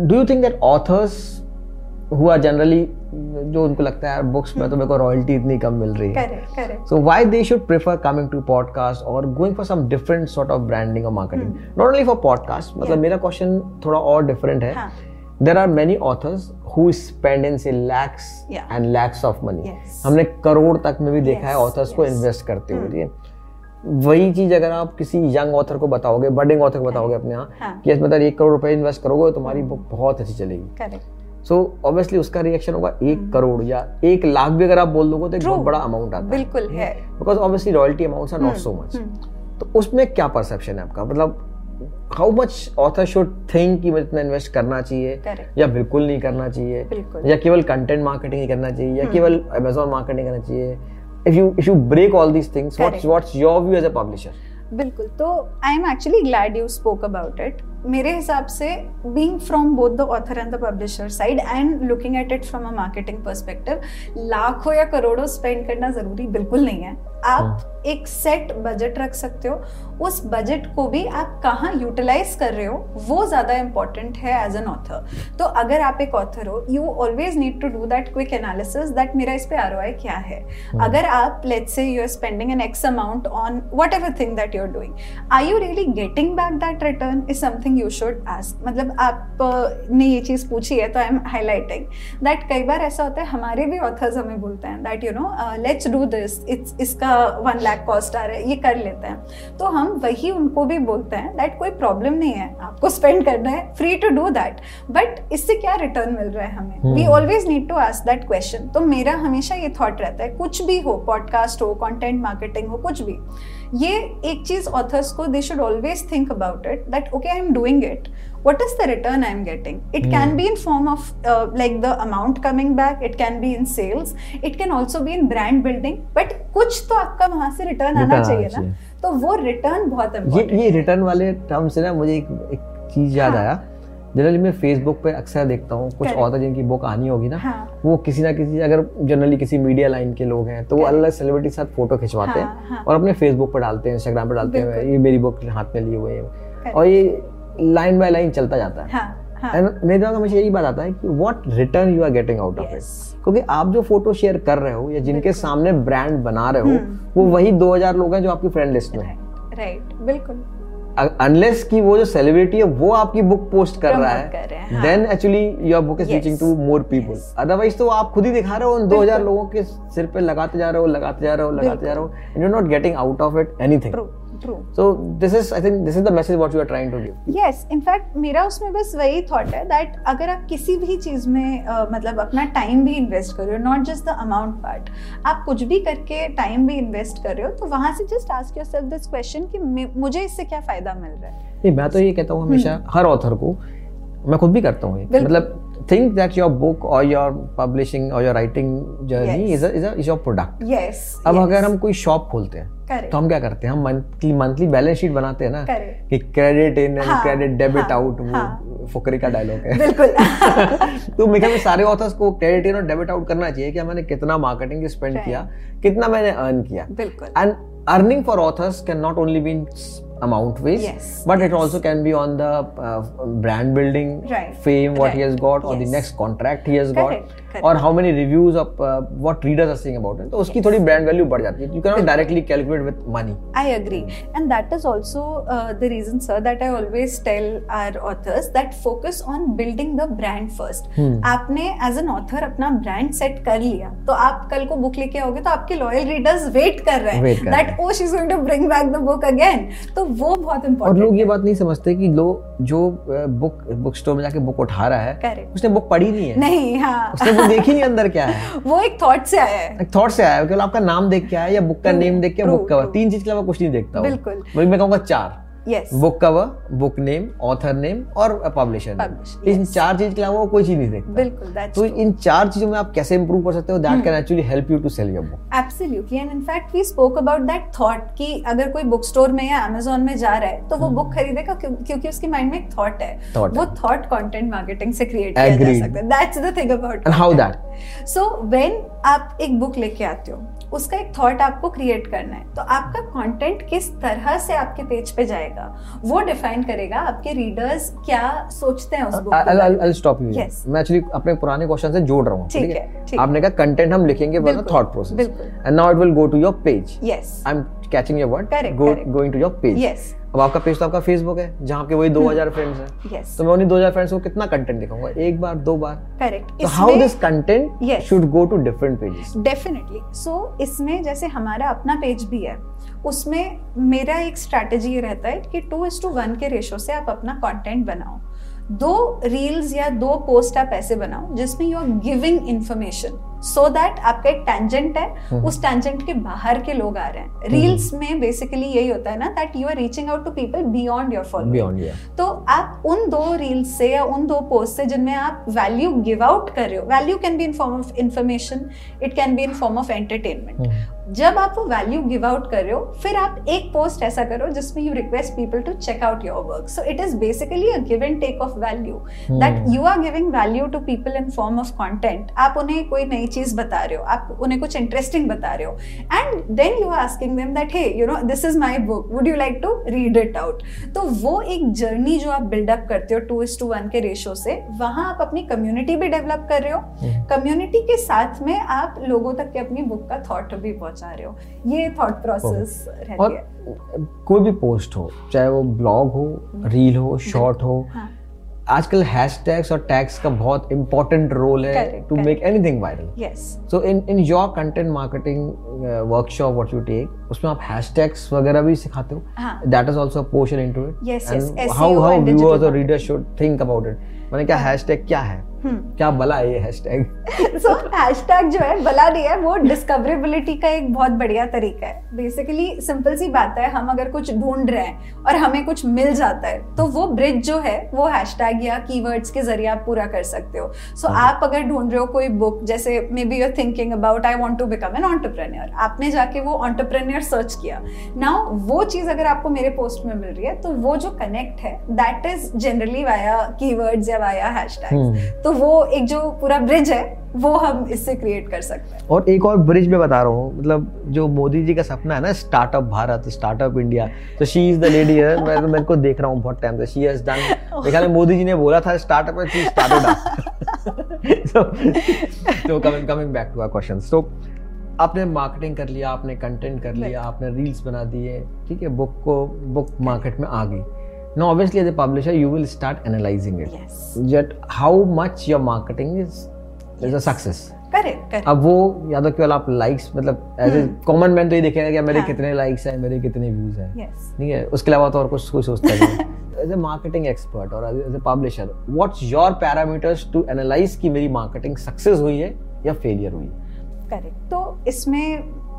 do you think that authors who are generally जो उनको लगता है यार books में तो मेरे को royalty इतनी कम मिल रही है so why they should prefer coming to podcast और going for some different sort of branding और marketing not only for podcast मतलब मेरा क्वेश्चन थोड़ा और डिफरेंट है there are many authors who spend in say lakhs yeah. and lakhs of money yes. हमने करोड़ तक में भी देखा yes. है ऑथर्स yes. को इन्वेस्ट करते हुए ठीक वही चीज़ अगर आप किसी यंग ऑथर को बताओगे बडिंग ऑथर को बताओगे अपने यहाँ हाँ. कि मतलब एक करोड़ रुपए इन्वेस्ट करोगे तो तुम्हारी बुक बहुत अच्छी चलेगी सो ऑब्वियसली उसका रिएक्शन होगा एक हम्म। करोड़ या एक लाख भी अगर आप बोल दोगे तो एक बहुत बड़ा अमाउंट आता है बिल्कुल है because obviously royalty amounts are not so much. तो उसमें क्या परसेप्शन है आपका मतलब how much author should think कि मुझे इतना इन्वेस्ट करना चाहिए? Correct. या बिल्कुल नहीं करना चाहिए? बिल्कुल. या केवल कंटेंट मार्केटिंग ही करना चाहिए? या हम्म। केवल अमेजोन मार्केटिंग करना चाहिए? If you if you break all these things what's what's your view as a publisher बिल्कुल. तो I am actually glad you spoke about it मेरे हिसाब से being from both the author and the publisher side and looking at it from a marketing perspective लाखों या करोड़ों spend करना ज़रूरी बिल्कुल नहीं है. आप एक सेट बजट रख सकते हो। उस बजट को भी आप कहाँ यूटिलाइज कर रहे हो वो ज़्यादा इंपॉर्टेंट है एज एन ऑथर तो अगर आप एक ऑथर हो you always need to do that quick analysis that मेरा इस पे आर क्या है। अगर आप let's say you are spending an X amount on whatever thing that you are doing are you really getting back that return is something you should ask मतलब आप uh, ने ये चीज़ पूछी है तो आई एम हाईलाइटिंग दैट कई बार ऐसा होता है हमारे भी ऑथर्स हमें बोलते हैं that you know let's do this it's इसका वन लाख कॉस्ट आ रहा है ये कर लेते हैं। तो हम वही उनको भी बोलते हैं दैट कोई प्रॉब्लम नहीं है आपको स्पेंड करना है free to do that but इससे क्या रिटर्न मिल रहा है हमें? We. Always need to ask that question तो मेरा हमेशा ये थॉट रहता है कुछ भी हो पॉडकास्ट हो कॉन्टेंट मार्केटिंग हो कुछ भी ये एक चीज़ ऑथर्स को they should always think about it that okay I am doing it what is the return i'm getting it mm. can Hmm. be in form of uh, like the amount coming back it can be in sales it can also be in brand building but कुछ तो आपका वहाँ से return Return आना चाहिए ना। तो वो रिटर्न बहुत ये ये रिटर्न वाले टर्म से ना मुझे एक एक चीज़ याद हाँ। आया जनरली मैं फेसबुक पे अक्सर देखता हूँ कुछ. ऑथर जिनकी बुक आनी होगी ना हाँ वो किसी ना किसी अगर जनरली किसी मीडिया लाइन के लोग हैं तो वो Correct. अलग सेलिब्रिटी के साथ फ़ोटो खिंचवाते हाँ, हैं हाँ। और अपने फेसबुक पर डालते हैं इंस्टाग्राम पर डालते हैं ये मेरी बुक हाथ में लिए हुए हैं और ये लाइन बाय लाइन चलता जाता है। हाँ हाँ। मेरे दिमाग हमेशा यही बात आता है कि what return you are getting out of it क्योंकि आप जो फ़ोटो शेयर कर रहे हो या जिनके सामने ब्रांड बना रहे हो हम्म, वो वही 2000 लोग हैं जो आपकी फ्रेंड लिस्ट में है। राइट राइट बिल्कुल। अनलेस कि वो जो सेलिब्रिटी है वो आपकी बुक पोस्ट कर रहा हैं। Then actually your book is reaching to more people otherwise तो आप खुद ही दिखा रहे हो उन 2000 लोगों के सिर पे लगाते जा रहे हो लगाते जा रहे हो लगाते जा रहे हो and you are not getting out of it anything true so this is I think this is the message what you are trying to give yes in fact मेरा उसमें बस वही थॉट है दैट अगर आप किसी भी चीज़ में अ, मतलब अपना टाइम भी इन्वेस्ट कर रहे हो not just the amount part आप कुछ भी करके टाइम भी इन्वेस्ट कर रहे हो तो वहाँ से just ask yourself this question कि मुझे इससे क्या फ़ायदा मिल रहा है? नहीं मैं तो ये कहता हूँ हमेशा हर ऑथर को मैं खुद भी करता हूँ ये बिल्कुल। मतलब थिंक दैट योर बुक और योर पब्लिशिंग और your writing journey Yes. Is is your product yes अब अगर हम कोई शॉप खोलते हैं तो हम क्या करते हैं? हम मंथली मंथली बैलेंस शीट बनाते हैं ना कि credit in and credit debit out वो हाँ। फुकरे का डायलॉग है। बिल्कुल। [laughs] तो मेरे ख्याल सारे ऑथर्स को क्रेडिट इन और डेबिट आउट करना चाहिए कि मैंने कितना मार्केटिंग स्पेंड किया कितना मैंने अर्न किया। बिल्कुल। And earning for authors can not only be in s- amount ways Yes, but it also can be on the uh, brand building Right, fame what he has got or the next contract he has Correct, got और how many reviews of what readers are about तो उसकी yes. थोड़ी brand value बढ़ जाती है you can not directly calculate with money I agree and that is also the reason sir that I always tell our authors that focus on building the brand first आपने as an author अपना brand set कर लिया तो आप कल को book लेके आओगे तो आपके लॉयल रीडर्स वेट कर रहे हैं that oh she is going to bring back the book again तो वो बहुत इंपॉर्टेंट और लोग ये बात नहीं समझते कि लोग जो बुक बुक स्टोर में जाके बुक उठा रहा है Correct. उसने बुक पढ़ी नहीं है। नहीं हाँ। उसने बुक देखी नहीं अंदर क्या है? [laughs] वो एक थॉट से आया है। एक थॉट से आया है, केवल आपका नाम देख के आया या बुक का नेम देख के बुक कवर तीन चीज़ के अलावा कुछ नहीं देखता बिल्कुल। मैं कहूँगा चार। Book cover book name author name और पब्लिशर Publish, इन yes. चार चीज़ के अलावा कोई चीज़ नहीं देखता। बिल्कुल तो इन चार चीज़ों में आप कैसे इंप्रूव कर सकते हो? That can actually help you to sell your book absolutely and in fact we spoke about that thought कि अगर कोई बुक स्टोर में या अमेजोन में जा रहा है तो वो बुक खरीदेगा क्यों- क्योंकि उसके माइंड में एक थॉट है। Hmm. Thought वो थॉट कंटेंट मार्केटिंग से क्रिएट किया जा सकता है। That's the thing about how that so when आप एक बुक लेके आते हो उसका एक थॉट आपको क्रिएट करना है। तो आपका कंटेंट किस तरह से आपके पेज पे जाएगा वो डिफाइन करेगा आपके रीडर्स क्या सोचते हैं उस बुक के बारे में। आई स्टॉप यू मैं एक्चुअली अपने पुराने क्वेश्चन से जोड़ रहा हूँ ठीक है, आपने कहा कंटेंट हम लिखेंगे thought process and now it will go to your page yes I am catching your word. Going to your page अब आपका पेज तो आपका फेसबुक है जहाँ के वही 2000 फ्रेंड्स हैं। यस तो मैं उन्हीं 2000 फ्रेंड्स को कितना कंटेंट दिखाऊँगा? एक बार दो बार। Correct how this content should go to different pages definitely so इसमें जैसे हमारा अपना पेज भी है उसमें मेरा एक स्ट्रैटेजी ये रहता है कि टू इज़ टू वन के रेशो से आप अपना कंटेंट बनाओ। दो रील्स या दो पोस्ट आप ऐसे बनाओ जिसमें you are giving information so that आपका एक टेंजेंट है। हम्म। उस टेंजेंट के बाहर के लोग आ रहे हैं। रील्स में बेसिकली यही होता है ना that you are reaching out to people beyond your follow beyond तो आप उन दो रील्स से या उन दो पोस्ट से जिनमें आप वैल्यू गिव आउट कर रहे हो value can be in form of information it can be in form of entertainment जब आप वो वैल्यू गिव आउट कर रहे हो फिर आप एक पोस्ट ऐसा करो जिसमें you request people to check out your work so it is basically a give and take of value that you are giving value to people in form of content आप उन्हें कोई नई चीज़ बता रहे हो. आप उन्हें कुछ इंटरेस्टिंग बता रहे हो. And then you are asking them that hey you know this is my book would you like to read it out तो वो एक जर्नी जो आप बिल्डअप करते हो टू इज़ टू वन के रेशो से वहाँ आप अपनी कम्युनिटी भी डेवलप कर रहे हो। कम्युनिटी के साथ में आप लोगों तक के अपनी बुक का थॉट भी पहुँचा रहे हो? ये थॉट प्रोसेस रहती है। कोई भी पोस्ट हो चाहे वो ब्लॉग हो रील हो शॉर्ट हो हाँ। आजकल हैशटैग्स और टैग्स का बहुत इंपॉर्टेंट रोल है to. Make anything viral yes so in in your content marketing workshop what you take उसमें आप हैशटैग्स वगैरह भी सिखाते हो? हाँ। That is also a portion into it Yes, yes, SEO how how viewers और readers should think about it मैंने क्या हैशटैग क्या है? हम्म क्या भला है ये हैशटैग सो हैशटैग जो है बला नहीं है वो डिस्कवरेबिलिटी का एक बहुत बढ़िया तरीका है। बेसिकली सिंपल सी बात है हम अगर कुछ ढूंढ रहे हैं और हमें कुछ मिल जाता है तो वो ब्रिज जो है वो हैशटैग या कीवर्ड्स के ज़रिए आप पूरा कर सकते हो। सो so, आप अगर ढूंढ रहे हो कोई बुक जैसे maybe you're thinking about I want to become an entrepreneur आपने जाके वो ऑन्टरप्रेन्योर सर्च किया। नाउ वो चीज़ अगर आपको मेरे पोस्ट में मिल रही है तो वो जो कनेक्ट है that is generally via keywords या वाया हैशटैग तो वो एक जो पूरा ब्रिज है वो हम इससे क्रिएट कर सकते हैं। और एक और ब्रिज में बता रहा हूँ मतलब जो मोदी जी का सपना है ना स्टार्टअप भारत स्टार्टअप इंडिया तो शी इज़ द लेडी है मैं तो मेरे को देख रहा हूँ बहुत टाइम से शी हैज़ डन देखा मोदी जी ने बोला था स्टार्टअप में she started [laughs] so coming coming back to our questions तो आपने मार्केटिंग कर लिया आपने कंटेंट कर लिया आपने रील्स बना दिए ठीक है बुक को बुक मार्केट में आ गई। Now obviously as a publisher you will start analyzing it. Yes. yet how much your marketing is is a success? अब वो या तो केवल आप लाइक्स मतलब एज ए कॉमन मैन तो ये देखेगा कि मेरे हाँ. कितने लाइक्स हैं मेरे कितने व्यूज़ हैं। ठीक है? उसके अलावा तो और कुछ कुछ सोचता नहीं एज ए मार्केटिंग एक्सपर्ट और as a publisher what's your parameters to analyze कि मेरी मार्केटिंग सक्सेस हुई है या फेलियर हुई है? करेक्ट तो इसमें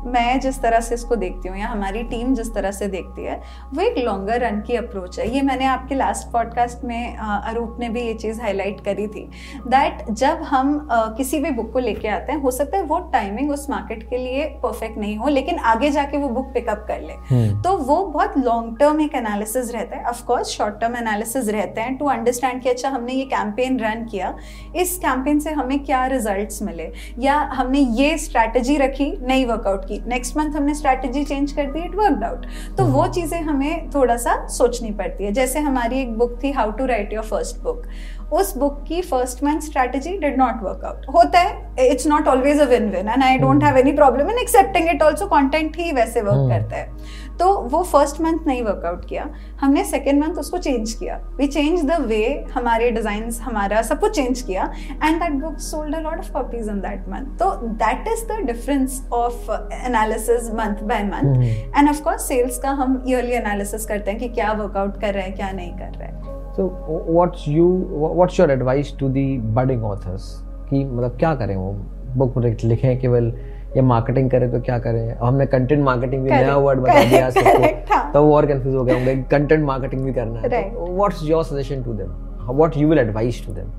मैं जिस तरह से इसको देखती हूँ या हमारी टीम जिस तरह से देखती है वो एक लॉन्गर रन की अप्रोच है। ये मैंने आपके लास्ट पॉडकास्ट में अरूप ने भी ये चीज़ हाईलाइट करी थी दैट जब हम किसी भी बुक को लेके आते हैं हो सकता है वो टाइमिंग उस मार्केट के लिए परफेक्ट नहीं हो लेकिन आगे जाके वो बुक पिकअप कर ले। तो वो बहुत लॉन्ग टर्म एक एनालिसिस रहता है। ऑफकोर्स शॉर्ट टर्म एनालिसिस रहते हैं टू अंडरस्टैंड कि अच्छा हमने ये कैंपेन रन किया इस कैंपेन से हमें क्या रिज़ल्ट मिले या हमने ये स्ट्रैटेजी रखी नहीं वर्कआउट की। नेक्स्ट मंथ हमने स्ट्रैटेजी चेंज कर दी इट वर्क आउट तो वो चीज़ें हमें थोड़ा सा सोचनी पड़ती है। जैसे हमारी एक बुक थी how to write your first book उस बुक की first month strategy did not work out होता है it's not always a win win and I don't have any problem in accepting it also content ही वैसे work हम्म। करता है। तो वो first month नहीं वर्कआउट किया। हमने सेकेंड मंथ उसको चेंज किया। वी चेंज द वे हमारे डिज़ाइन हमारा सब कुछ चेंज किया। And that book sold a lot of copies in that month तो that is the difference of analysis month by month and of course sales का हम yearly analysis करते हैं कि क्या वर्कआउट कर रहे हैं क्या नहीं कर रहे हैं। So what's you what's your advice to the budding authors? कि मतलब क्या करें वो? बुक लिखें केवल या मार्केटिंग करें तो क्या करें? अब हमने कंटेंट मार्केटिंग भी नया वर्ड बता दिया सबको हाँ। तो वो और कंफ्यूज हो गए होंगे कंटेंट मार्केटिंग भी करना है। What's your suggestion to them what you will advice to them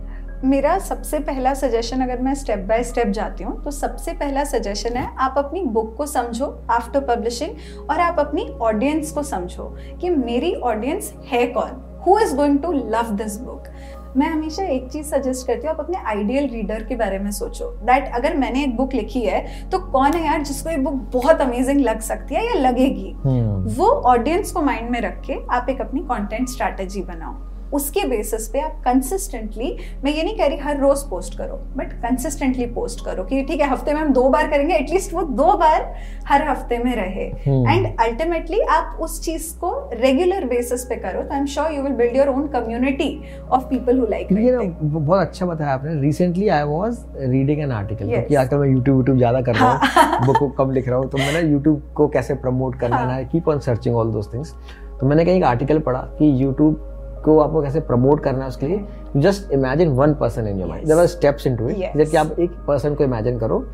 मेरा सबसे पहला सजेशन अगर मैं स्टेप बाय स्टेप जाती हूँ तो सबसे पहला सजेशन है आप अपनी बुक को समझो आफ्टर पब्लिशिंग और आप अपनी ऑडियंस को समझो कि मेरी ऑडियंस है कौन? Who is going to love this book मैं हमेशा एक चीज़ सजेस्ट करती हूँ आप अपने आइडियल रीडर के बारे में सोचो। दैट अगर मैंने एक बुक लिखी है तो कौन है यार जिसको ये बुक बहुत अमेजिंग लग सकती है या लगेगी? hmm. वो ऑडियंस को माइंड में रख के आप एक अपनी कॉन्टेंट स्ट्रैटेजी बनाओ। उसके बेसिस पे आप कंसिस्टेंटली मैं ये नहीं कह रही हर रोज पोस्ट करो बट कंसिस्टेंटली पोस्ट करो कि ठीक है हफ़्ते में हम दो बार करेंगे एटलीस्ट वो दो बार हर हफ़्ते में रहे Hmm. एंड अल्टीमेटली आप उस चीज़ को रेगुलर बेसिस पे करो तो I am sure you will build your own community of people who like ये बहुत अच्छा बताया आपने recently I was reading an article. क्योंकि आजकल मैं यूट्यूब यूट्यूब ज़्यादा कर रहा हूँ [laughs] बुक को कम लिख रहा हूँ तो मैंने यूट्यूब को कैसे प्रमोट करना हाँ. है keep on searching all those things तो मैंने कहीं एक आर्टिकल पढ़ा कि यूट्यूब को आपको कैसे प्रमोट करना है उसके लिए just imagine one person in your mind there are steps into it. जैसे आप एक पर्सन को इमेजिन करो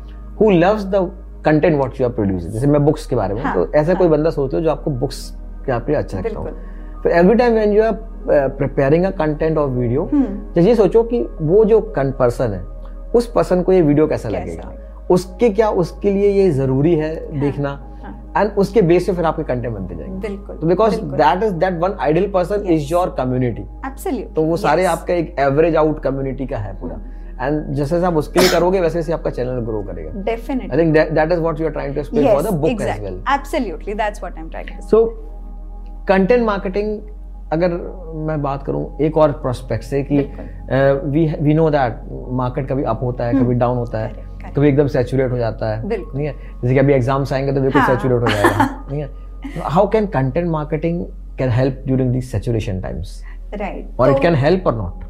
who loves the content what you are producing जैसे मैं बुक्स के बारे में हाँ, तो ऐसा कोई बंदा सोच लो जो आपको बुक्स के आप अच्छा लगता हो। फिर every time when you are preparing a content और वीडियो। जैसे ये सोचो कि वो जो पर्सन है उस पर्सन को ये वीडियो कैसा लगेगा? उसके क्या उसके लिए ये ज़रूरी है देखना? हाँ। एंड उसके बेस पे फिर आपके कंटेंट बनते जाएँगे। बिल्कुल तो because that is that one ideal person is your community तो वो सारे आपका एक एवरेज आउट कम्युनिटी का है पूरा। एंड जैसे जैसे आप उसके लिए करोगे वैसे वैसे आपका चैनल ग्रो करेगा। I definitely think that is what you are trying to explain for the book as well absolutely that's what I am trying so content marketing अगर मैं बात करूँ एक और प्रोस्पेक्ट से कि we we know that market कभी up होता है कभी डाउन होता है. कभी एकदम सैचुरेट हो जाता है। नहीं है? जैसे कि अभी एग्ज़ाम्स आएँगे तो बिल्कुल हाँ। सैचुरेट हो जाएगा। [laughs] नहीं है? How can content marketing can help during this saturation times right और इट कैन हेल्प और not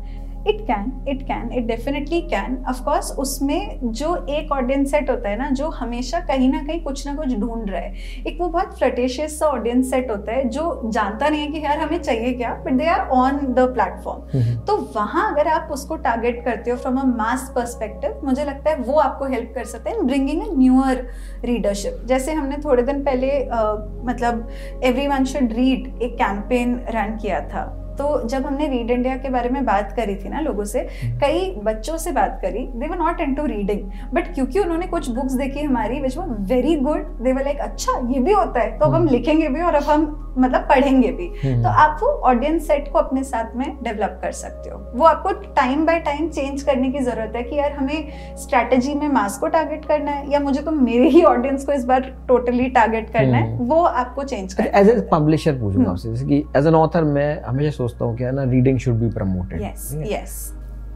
it can it can it definitely can of course उसमें जो एक ऑडियंस सेट होता है ना जो हमेशा कहीं ना कहीं कुछ ना कुछ ढूंढ रहा है एक वो बहुत फ्लटेशियस सा ऑडियंस सेट होता है जो जानता नहीं है कि यार हमें चाहिए क्या but they are on the platform तो वहाँ अगर आप उसको टारगेट करते हो फ्रॉम अ मास पर्सपेक्टिव मुझे लगता है वो आपको हेल्प कर सकते हैं ब्रिंगिंग अ न्यूअर रीडरशिप जैसे हमने थोड़े दिन पहले अ, मतलब एवरी वन शुड रीड एक कैंपेन रन किया था। तो जब हमने रीड इंडिया के बारे में बात करी थी ना लोगों से कई बच्चों से बात करी they were not into reading but क्योंकि उन्होंने कुछ बुक्स देखी हमारी which were very good they were like अच्छा ये भी होता है तो अब हम लिखेंगे भी और अब हम मतलब पढ़ेंगे भी हम्म। तो आप वो ऑडियंस सेट को अपने साथ में डेवलप कर सकते हो वो आपको टाइम बाय टाइम चेंज करने की ज़रूरत है कि यार हमें स्ट्रैटेजी में मास को टारगेट करना है या मुझे तो मेरे ही ऑडियंस को इस बार टोटली टारगेट करना है हम्म। वो आपको चेंज करना एज ए पब्लिशर पूछूँगा हम्म। आपसे जैसे कि एज एन ऑथर मैं हमेशा सोचता हूँ कि ना reading should be promoted yes yes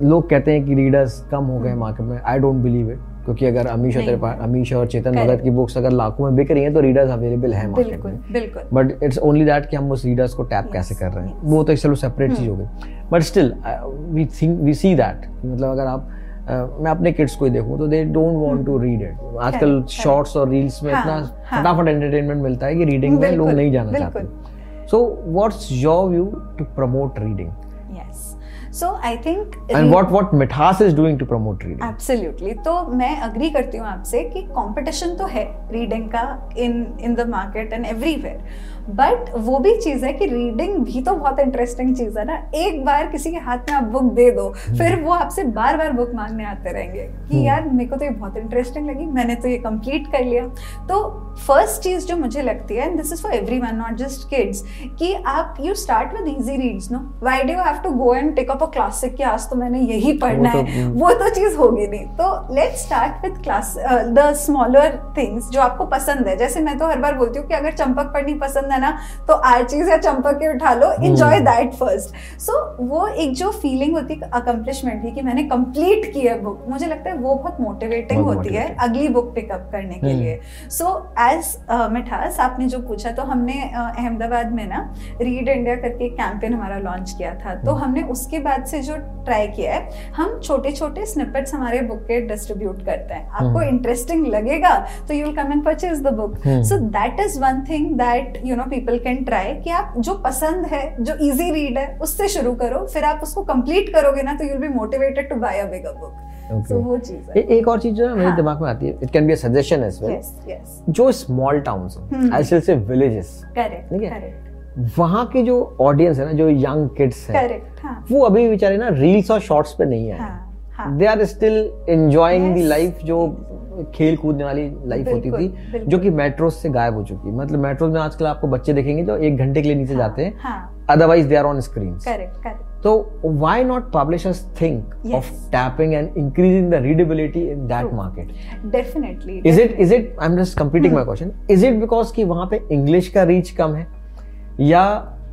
लोग कहते हैं कि रीडर्स कम हो गए मार्केट में आई डोंट बिलीव इट क्योंकि अगर अमीश और हम्म। त्रिपाठी अमीश और चेतन भगत की बुक्स अगर लाखों में बिक रही हैं तो रीडर्स अवेलेबल है मार्केट बिल्कुल में। बिल्कुल। बट इट्स ओनली दैट कि हम उस रीडर्स को टैप कैसे कर रहे हैं। वो तो एक चलो सेपरेट चीज़ हो गई। But still we think we see that मतलब अगर आप अ, मैं अपने किड्स को ही देखूँ तो they don't want to read it आजकल शॉर्ट्स और रील्स में हाँ, इतना हाँ। फटाफट एंटरटेनमेंट मिलता है कि रीडिंग में लोग नहीं जाना चाहते। So what's your view to promote reading so I think and what what Mithaas is doing to promote reading absolutely तो मैं अग्री करती हूँ आपसे कि कंपटीशन तो है रीडिंग का in in the market and everywhere but वो भी चीज़ है कि रीडिंग भी तो बहुत इंटरेस्टिंग चीज़ है ना। एक बार किसी के हाथ में आप बुक दे दो फिर वो आपसे बार बार बुक मांगने आते रहेंगे कि हम्म। यार मेरे को तो ये बहुत इंटरेस्टिंग लगी मैंने तो ये कंप्लीट कर लिया। तो फ़र्स्ट चीज़ जो मुझे लगती है and this is for everyone not just kids कि आप you start with easy reads no why do have to go and take up a classic कि आज तो मैंने यही पढ़ना तो, है। हम्म। वो तो चीज़ होगी नहीं। तो let's start with class the smaller things जो आपको पसंद है। जैसे मैं तो हर बार बोलती हूँ कि अगर चंपक पढ़नी पसंद है ना तो आर्चीज या चंपक के उठा लो इंजॉय दैट फ़र्स्ट सो वो एक जो फीलिंग होती है अकम्पलिशमेंट की कि मैंने कंप्लीट की है बुक मुझे लगता है वो बहुत मोटिवेटिंग होती है अगली बुक पिकअप करने के हम्म। लिए सो एज मिठास आपने जो पूछा तो हमने uh, अहमदाबाद में ना रीड इंडिया करके एक कैंपेन हमारा लॉन्च किया था तो हम्म। हमने उसके बाद से जो ट्राई किया है हम छोटे छोटे स्निपेट्स हमारे बुक के डिस्ट्रीब्यूट करते हैं आपको हम्म। इंटरेस्टिंग लगेगा तो you will come and purchase the book. So that is one thing that you know people can try कि आप जो पसंद है जो इजी रीड है उससे शुरू करो फिर आप उसको कंप्लीट करोगे ना तो you will be motivated to buy a bigger book so वो चीज़ है। एक और चीज़ जो है मेरे हाँ। दिमाग में आती है it can be a suggestion as well जो small towns. I still say villages correct ठीक है। वहाँ के जो ऑडियंस है ना जो यंग किड्स है करेक्ट हाँ। वो अभी बेचारे ना रील्स और शॉर्ट्स पे नहीं हाँ they are still enjoying the life जो खेल कूदने वाली लाइफ होती थी जो कि मेट्रो से गायब हो चुकी है। मतलब मेट्रो में आजकल आपको बच्चे देखेंगे जो एक घंटे के लिए नीचे जाते हैं। हाँ। Otherwise they are on screen why not publishers think of Yes. tapping and increasing the readability in that True. market? Definitely Is it is it I'm just completing my question. Is it because कि वहाँ पे English का reach कम है? या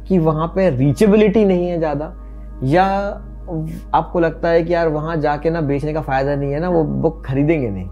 कि वहाँ पे reachability नहीं है ज़्यादा? या आपको लगता है कि यार वहाँ जाके ना बेचने का फ़ायदा नहीं है ना वो बुक खरीदेंगे नहीं?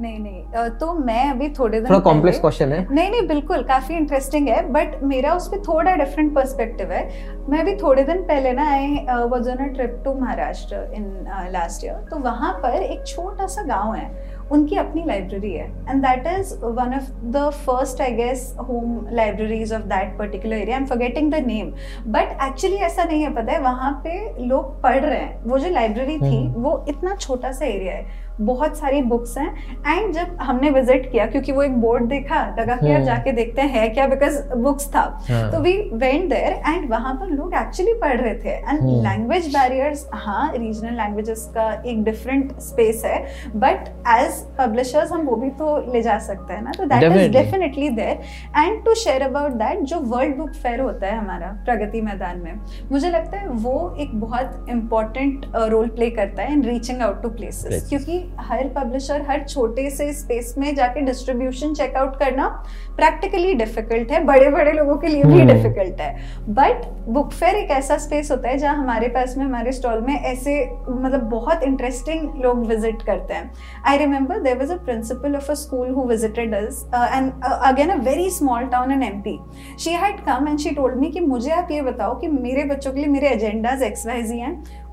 नहीं नहीं। तो मैं अभी थोड़े दिन थोड़ा कॉम्प्लेक्स क्वेश्चन है। नहीं नहीं बिल्कुल काफ़ी इंटरेस्टिंग है बट मेरा उस पर थोड़ा डिफरेंट पर्सपेक्टिव है। मैं अभी थोड़े दिन पहले ना I was on a trip to Maharashtra in last year तो वहाँ पर एक छोटा सा गाँव है उनकी अपनी लाइब्रेरी है। And that is one of the first I guess home libraries of that particular area I am forgetting the name but actually ऐसा नहीं है पता है। वहाँ पे लोग पढ़ रहे हैं। वो जो लाइब्रेरी थी हम्म। वो इतना छोटा सा एरिया है। बहुत सारी बुक्स हैं। एंड जब हमने विज़िट किया क्योंकि वो एक बोर्ड देखा लगा कि यार हम्म। जाके देखते हैं क्या? बिकॉज़ बुक्स था। हाँ। तो वी वेंट देयर एंड वहाँ पर लोग एक्चुअली पढ़ रहे थे। एंड। लैंग्वेज बैरियर्स हाँ रीजनल लैंग्वेजेस का एक डिफरेंट स्पेस है। बट एज पब्लिशर्स हम वो भी तो ले जा सकते हैं ना। तो that is definitely there and to share about that जो वर्ल्ड बुक फेयर होता है हमारा प्रगति मैदान में मुझे लगता है वो एक बहुत इंपॉर्टेंट रोल प्ले करता है in reaching out to places क्योंकि हर पब्लिशर हर छोटे से स्पेस में जाके डिस्ट्रीब्यूशन चेकआउट करना प्रैक्टिकली डिफ़िकल्ट है। बड़े बड़े लोगों के लिए भी हम्म। डिफ़िकल्ट है। बट बुक फेयर एक ऐसा स्पेस होता है जहाँ हमारे पास में हमारे स्टॉल में ऐसे मतलब बहुत इंटरेस्टिंग लोग विज़िट करते हैं। I remember there was a principal of a school who visited us and again a very small town in M P she had come and she told me कि मुझे आप ये बताओ कि मेरे बच्चों के लिए मेरे एजेंडाज एक्स वाई जी हैं।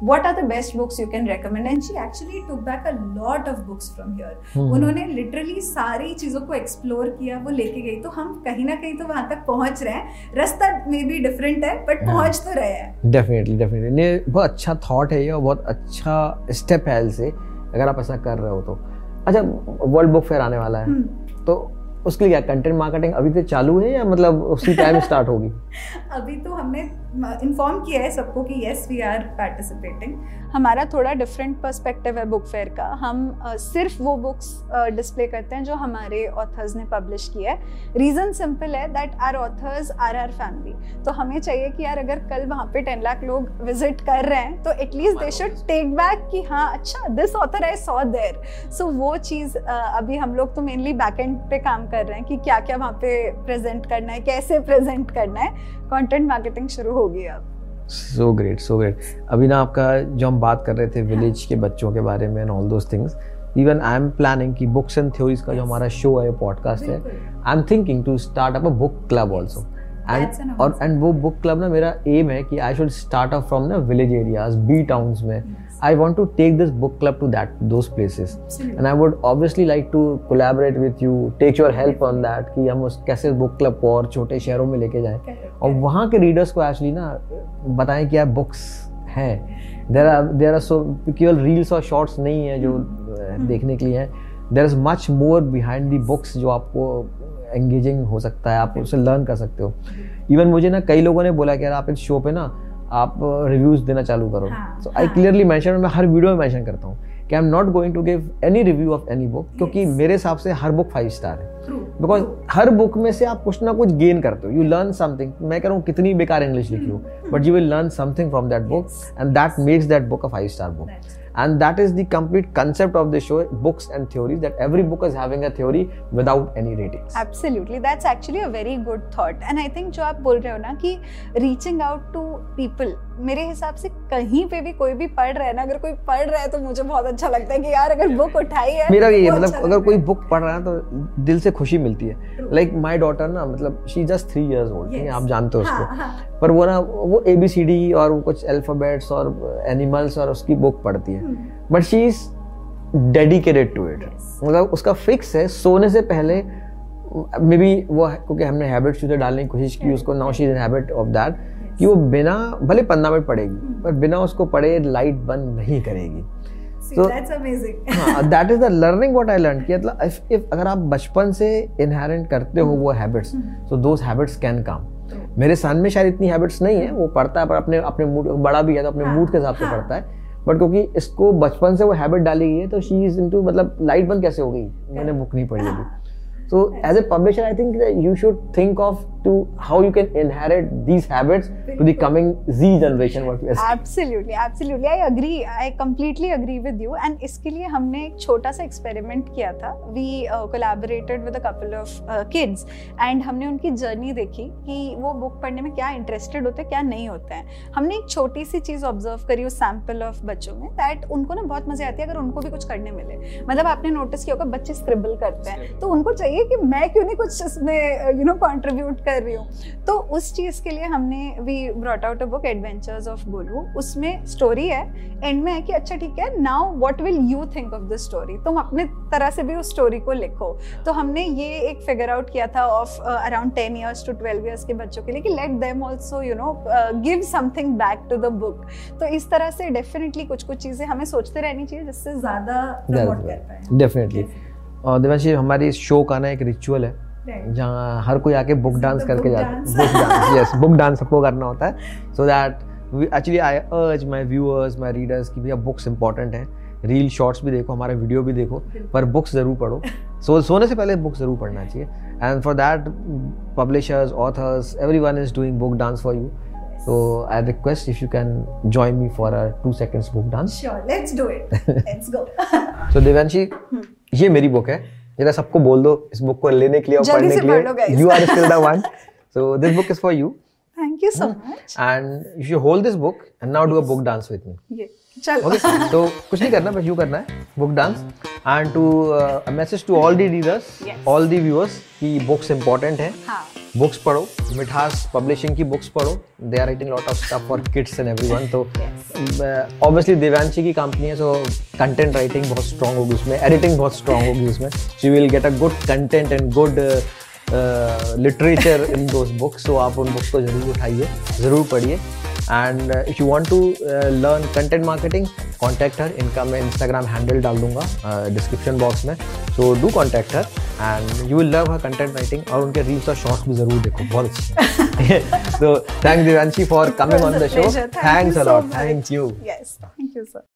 What are the best books you can recommend? And she actually took back a lot of books from here. हम्म। उन्होंने लिटरली सारी चीज़ों को एक्सप्लोर किया वो लेके गई। तो हम कहीं ना कहीं तो वहाँ तक पहुँच रहे हैं। रास्ता मे बी डिफरेंट है बट हाँ। पहुँच तो रहे हैं। डेफिनेटली डेफिनेटली ये बहुत अच्छा थॉट है ये और बहुत अच्छा स्टेप है से अगर आप ऐसा कर रहे हो तो। अच्छा वर्ल्ड बुक फेयर आने वाला है। हम्म। तो उसके लिए क्या कंटेंट मार्केटिंग अभी से चालू है या मतलब उसी टाइम स्टार्ट होगी? [laughs] अभी तो हमने इन्फॉर्म किया है सबको कि यस वी आर पार्टिसिपेटिंग हमारा थोड़ा डिफरेंट पर्सपेक्टिव है बुक फेयर का। हम अ, सिर्फ़ वो बुक्स डिस्प्ले uh, करते हैं जो हमारे ऑथर्स ने पब्लिश किया है। रीज़न सिंपल है that are authors are are family तो हमें चाहिए कि यार अगर कल वहाँ पे टेन लाख लोग विज़िट कर रहे हैं तो at least they should take back कि हाँ अच्छा this author I saw there so वो चीज़ uh, अभी हम लोग तो मेनली बैक एंड पे काम कर रहे हैं कि क्या क्या वहाँ पे प्रेजेंट करना है कैसे प्रेजेंट करना है। कंटेंट मार्केटिंग शुरू होगी अब। सो ग्रेट सो ग्रेट अभी ना आपका जो हम बात कर रहे थे विलेज के बच्चों के बारे में and all those things even I am planning कि बुक्स एंड थ्योरीज का जो हमारा शो है पॉडकास्ट है I am thinking to start up a book club also and और एंड वो बुक क्लब ना मेरा एम है कि I should start up from ना विलेज एरियाज़ बी टाउन्स में. I want to take this book club to that those places Absolutely. And I would obviously like to collaborate with you take your help on that कि हम उस कैसे book club को और छोटे शहरों में लेके जाएँ। और. वहाँ के रीडर्स को एक्चुअली ना बताएँ कि यार बुक्स हैं। There are there are so केवल रील्स और शॉर्ट्स नहीं है जो अ, देखने के लिए हैं। There is much more behind the books जो आपको एंगेजिंग हो सकता है। आप उससे लर्न कर सकते हो। इवन मुझे ना कई लोगों ने बोला कि यार आप इस शो पे ना आप रिव्यूज़ देना चालू करो। सो आई। क्लियरली मैंशन मैं हर वीडियो में मैंशन करता हूँ कि I am not going to give any review of any book क्योंकि मेरे हिसाब से हर बुक फाइव स्टार है। बिकॉज़ हर बुक में से आप कुछ ना कुछ गेन करते हो। यू लर्न समथिंग मैं कह रहा हूँ कितनी बेकार इंग्लिश लिखी हो। But you will learn something from that book and that makes that book a five star book and that is the complete concept of the show books and theories that every book is having a theory without any ratings. Absolutely. That's actually a very good thought. And i think jo aap bol rahe ho na ki reaching out to people मेरे हिसाब से कहीं पे भी कोई भी पढ़ रहा है ना अगर कोई पढ़ रहा है तो मुझे बहुत अच्छा लगता है कि यार अगर बुक उठाई है मेरा भी ये मतलब अच्छा अगर कोई बुक पढ़ रहा है तो दिल से खुशी मिलती है। लाइक माई डॉटर ना मतलब she just three years old Yes. आप जानते हो उसको। हाँ, हाँ. पर वो ना वो ए बी सी डी और वो कुछ अल्फाबेट्स और एनिमल्स और उसकी बुक पढ़ती है। But she is dedicated to it मतलब उसका फिक्स है सोने से पहले मे बी वो क्योंकि हमने हैबिट शुरू डालने की कोशिश की उसको now she is habit of that कि वो बिना भले पंद्रह मिनट पढ़ेगी पर बिना उसको पढ़े लाइट बंद नहीं करेगी। So- that's amazing. That is the learning what I learn कि मतलब if, if अगर आप बचपन से इनहेरेंट करते हो वो habits so those habits can come मेरे सन में शायद इतनी हैबिट्स नहीं है वो पढ़ता है पर अपने अपने मूड बड़ा भी है तो अपने हाँ, मूड के हिसाब से हाँ। पढ़ता है। बट क्योंकि इसको बचपन से वो हैबिट डाली गई है तो शी इज़ इनटू मतलब लाइट बंद कैसे हो गई? मैंने बुक नहीं पढ़ी अभी। [laughs] So as a publisher I think you you थिंक of to how you can inherit these habits to the coming Z generation. What we are saying. Absolutely, absolutely. I agree. I completely agree with you. And इसके लिए हमने एक छोटा सा experiment किया था we collaborated with a couple of kids and हमने उनकी जर्नी देखी कि वो बुक पढ़ने में क्या इंटरेस्टेड होते हैं क्या नहीं होते हैं हमने एक छोटी सी चीज़ ऑब्ज़र्व करी उस सैंपल ऑफ़ बच्चों में दैट उनको ना बहुत मज़े आती है अगर उनको भी कुछ करने मिले मतलब आपने नोटिस किया होगा बच्चे स्क्रिबल करते हैं तो उनको चाहिए कि मैं क्यों नहीं कुछ इसमें यू नो कंट्रीब्यूट कर रही हूँ। तो उस चीज़ के लिए हमने we brought out a book adventures of Golu उसमें स्टोरी है एंड में है कि अच्छा ठीक है now what will you think of the story तुम अपने तरह से भी उस स्टोरी को लिखो। तो हमने ये एक फिगर आउट किया था of around ten years to twelve years के बच्चों के लिए कि let them also you know give something back to the book तो इस तरह से डेफिनेटली कुछ कुछ चीज़ें हमें सोचते रहनी चाहिए जिससे ज़्यादा कर डेफिनेटली और देवांशी हमारी इस शो का ना एक रिचुअल है। जहाँ हर कोई आके बुक डांस करके जाता है। Book dance yes book dance सबको करना होता है। सो दैट एक्चुअली आई अर्ज़ माई व्यूअर्स माई रीडर्स की भैया बुक्स इंपॉर्टेंट है। रील शॉर्ट्स भी देखो हमारे वीडियो भी देखो पर बुक्स ज़रूर पढ़ो। [laughs] सो सोने से पहले बुक ज़रूर पढ़ना चाहिए। And for that publishers authors every is doing book dance for you So I request if you can join me for a two seconds book dance. Sure, let's do it. [laughs] Let's go. so Devanshi, ये मेरी book है। जरा सबको बोल दो इस book को लेने के लिए और पढ़ने के लिए। You are still the one so this book is for you thank you so much and you should hold this book and now do a book dance with me चलो ओके तो कुछ नहीं करना बस यू करना है book dance and to a message to all the readers all the viewers कि books important है. बुक्स पढ़ो मिठास पब्लिशिंग की बुक्स पढ़ो they are writing lot of stuff for kids and everyone तो ऑब्वियसली देवांशी की कंपनी है सो कंटेंट राइटिंग बहुत स्ट्रांग होगी उसमें एडिटिंग बहुत स्ट्रांग होगी उसमें she will get a good content and good literature in those books तो आप उन बुक्स को ज़रूर उठाइए ज़रूर पढ़िए। And if you want to learn content marketing contact her इनका मैं इंस्टाग्राम हैंडल डाल दूँगा डिस्क्रिप्शन uh, बॉक्स में. So do contact her and you will love her content writing और उनके रील्स और शॉर्ट्स भी ज़रूर देखो बहुत अच्छे so thank Divanshi for coming on the show thanks a lot thank you yes thank you Thank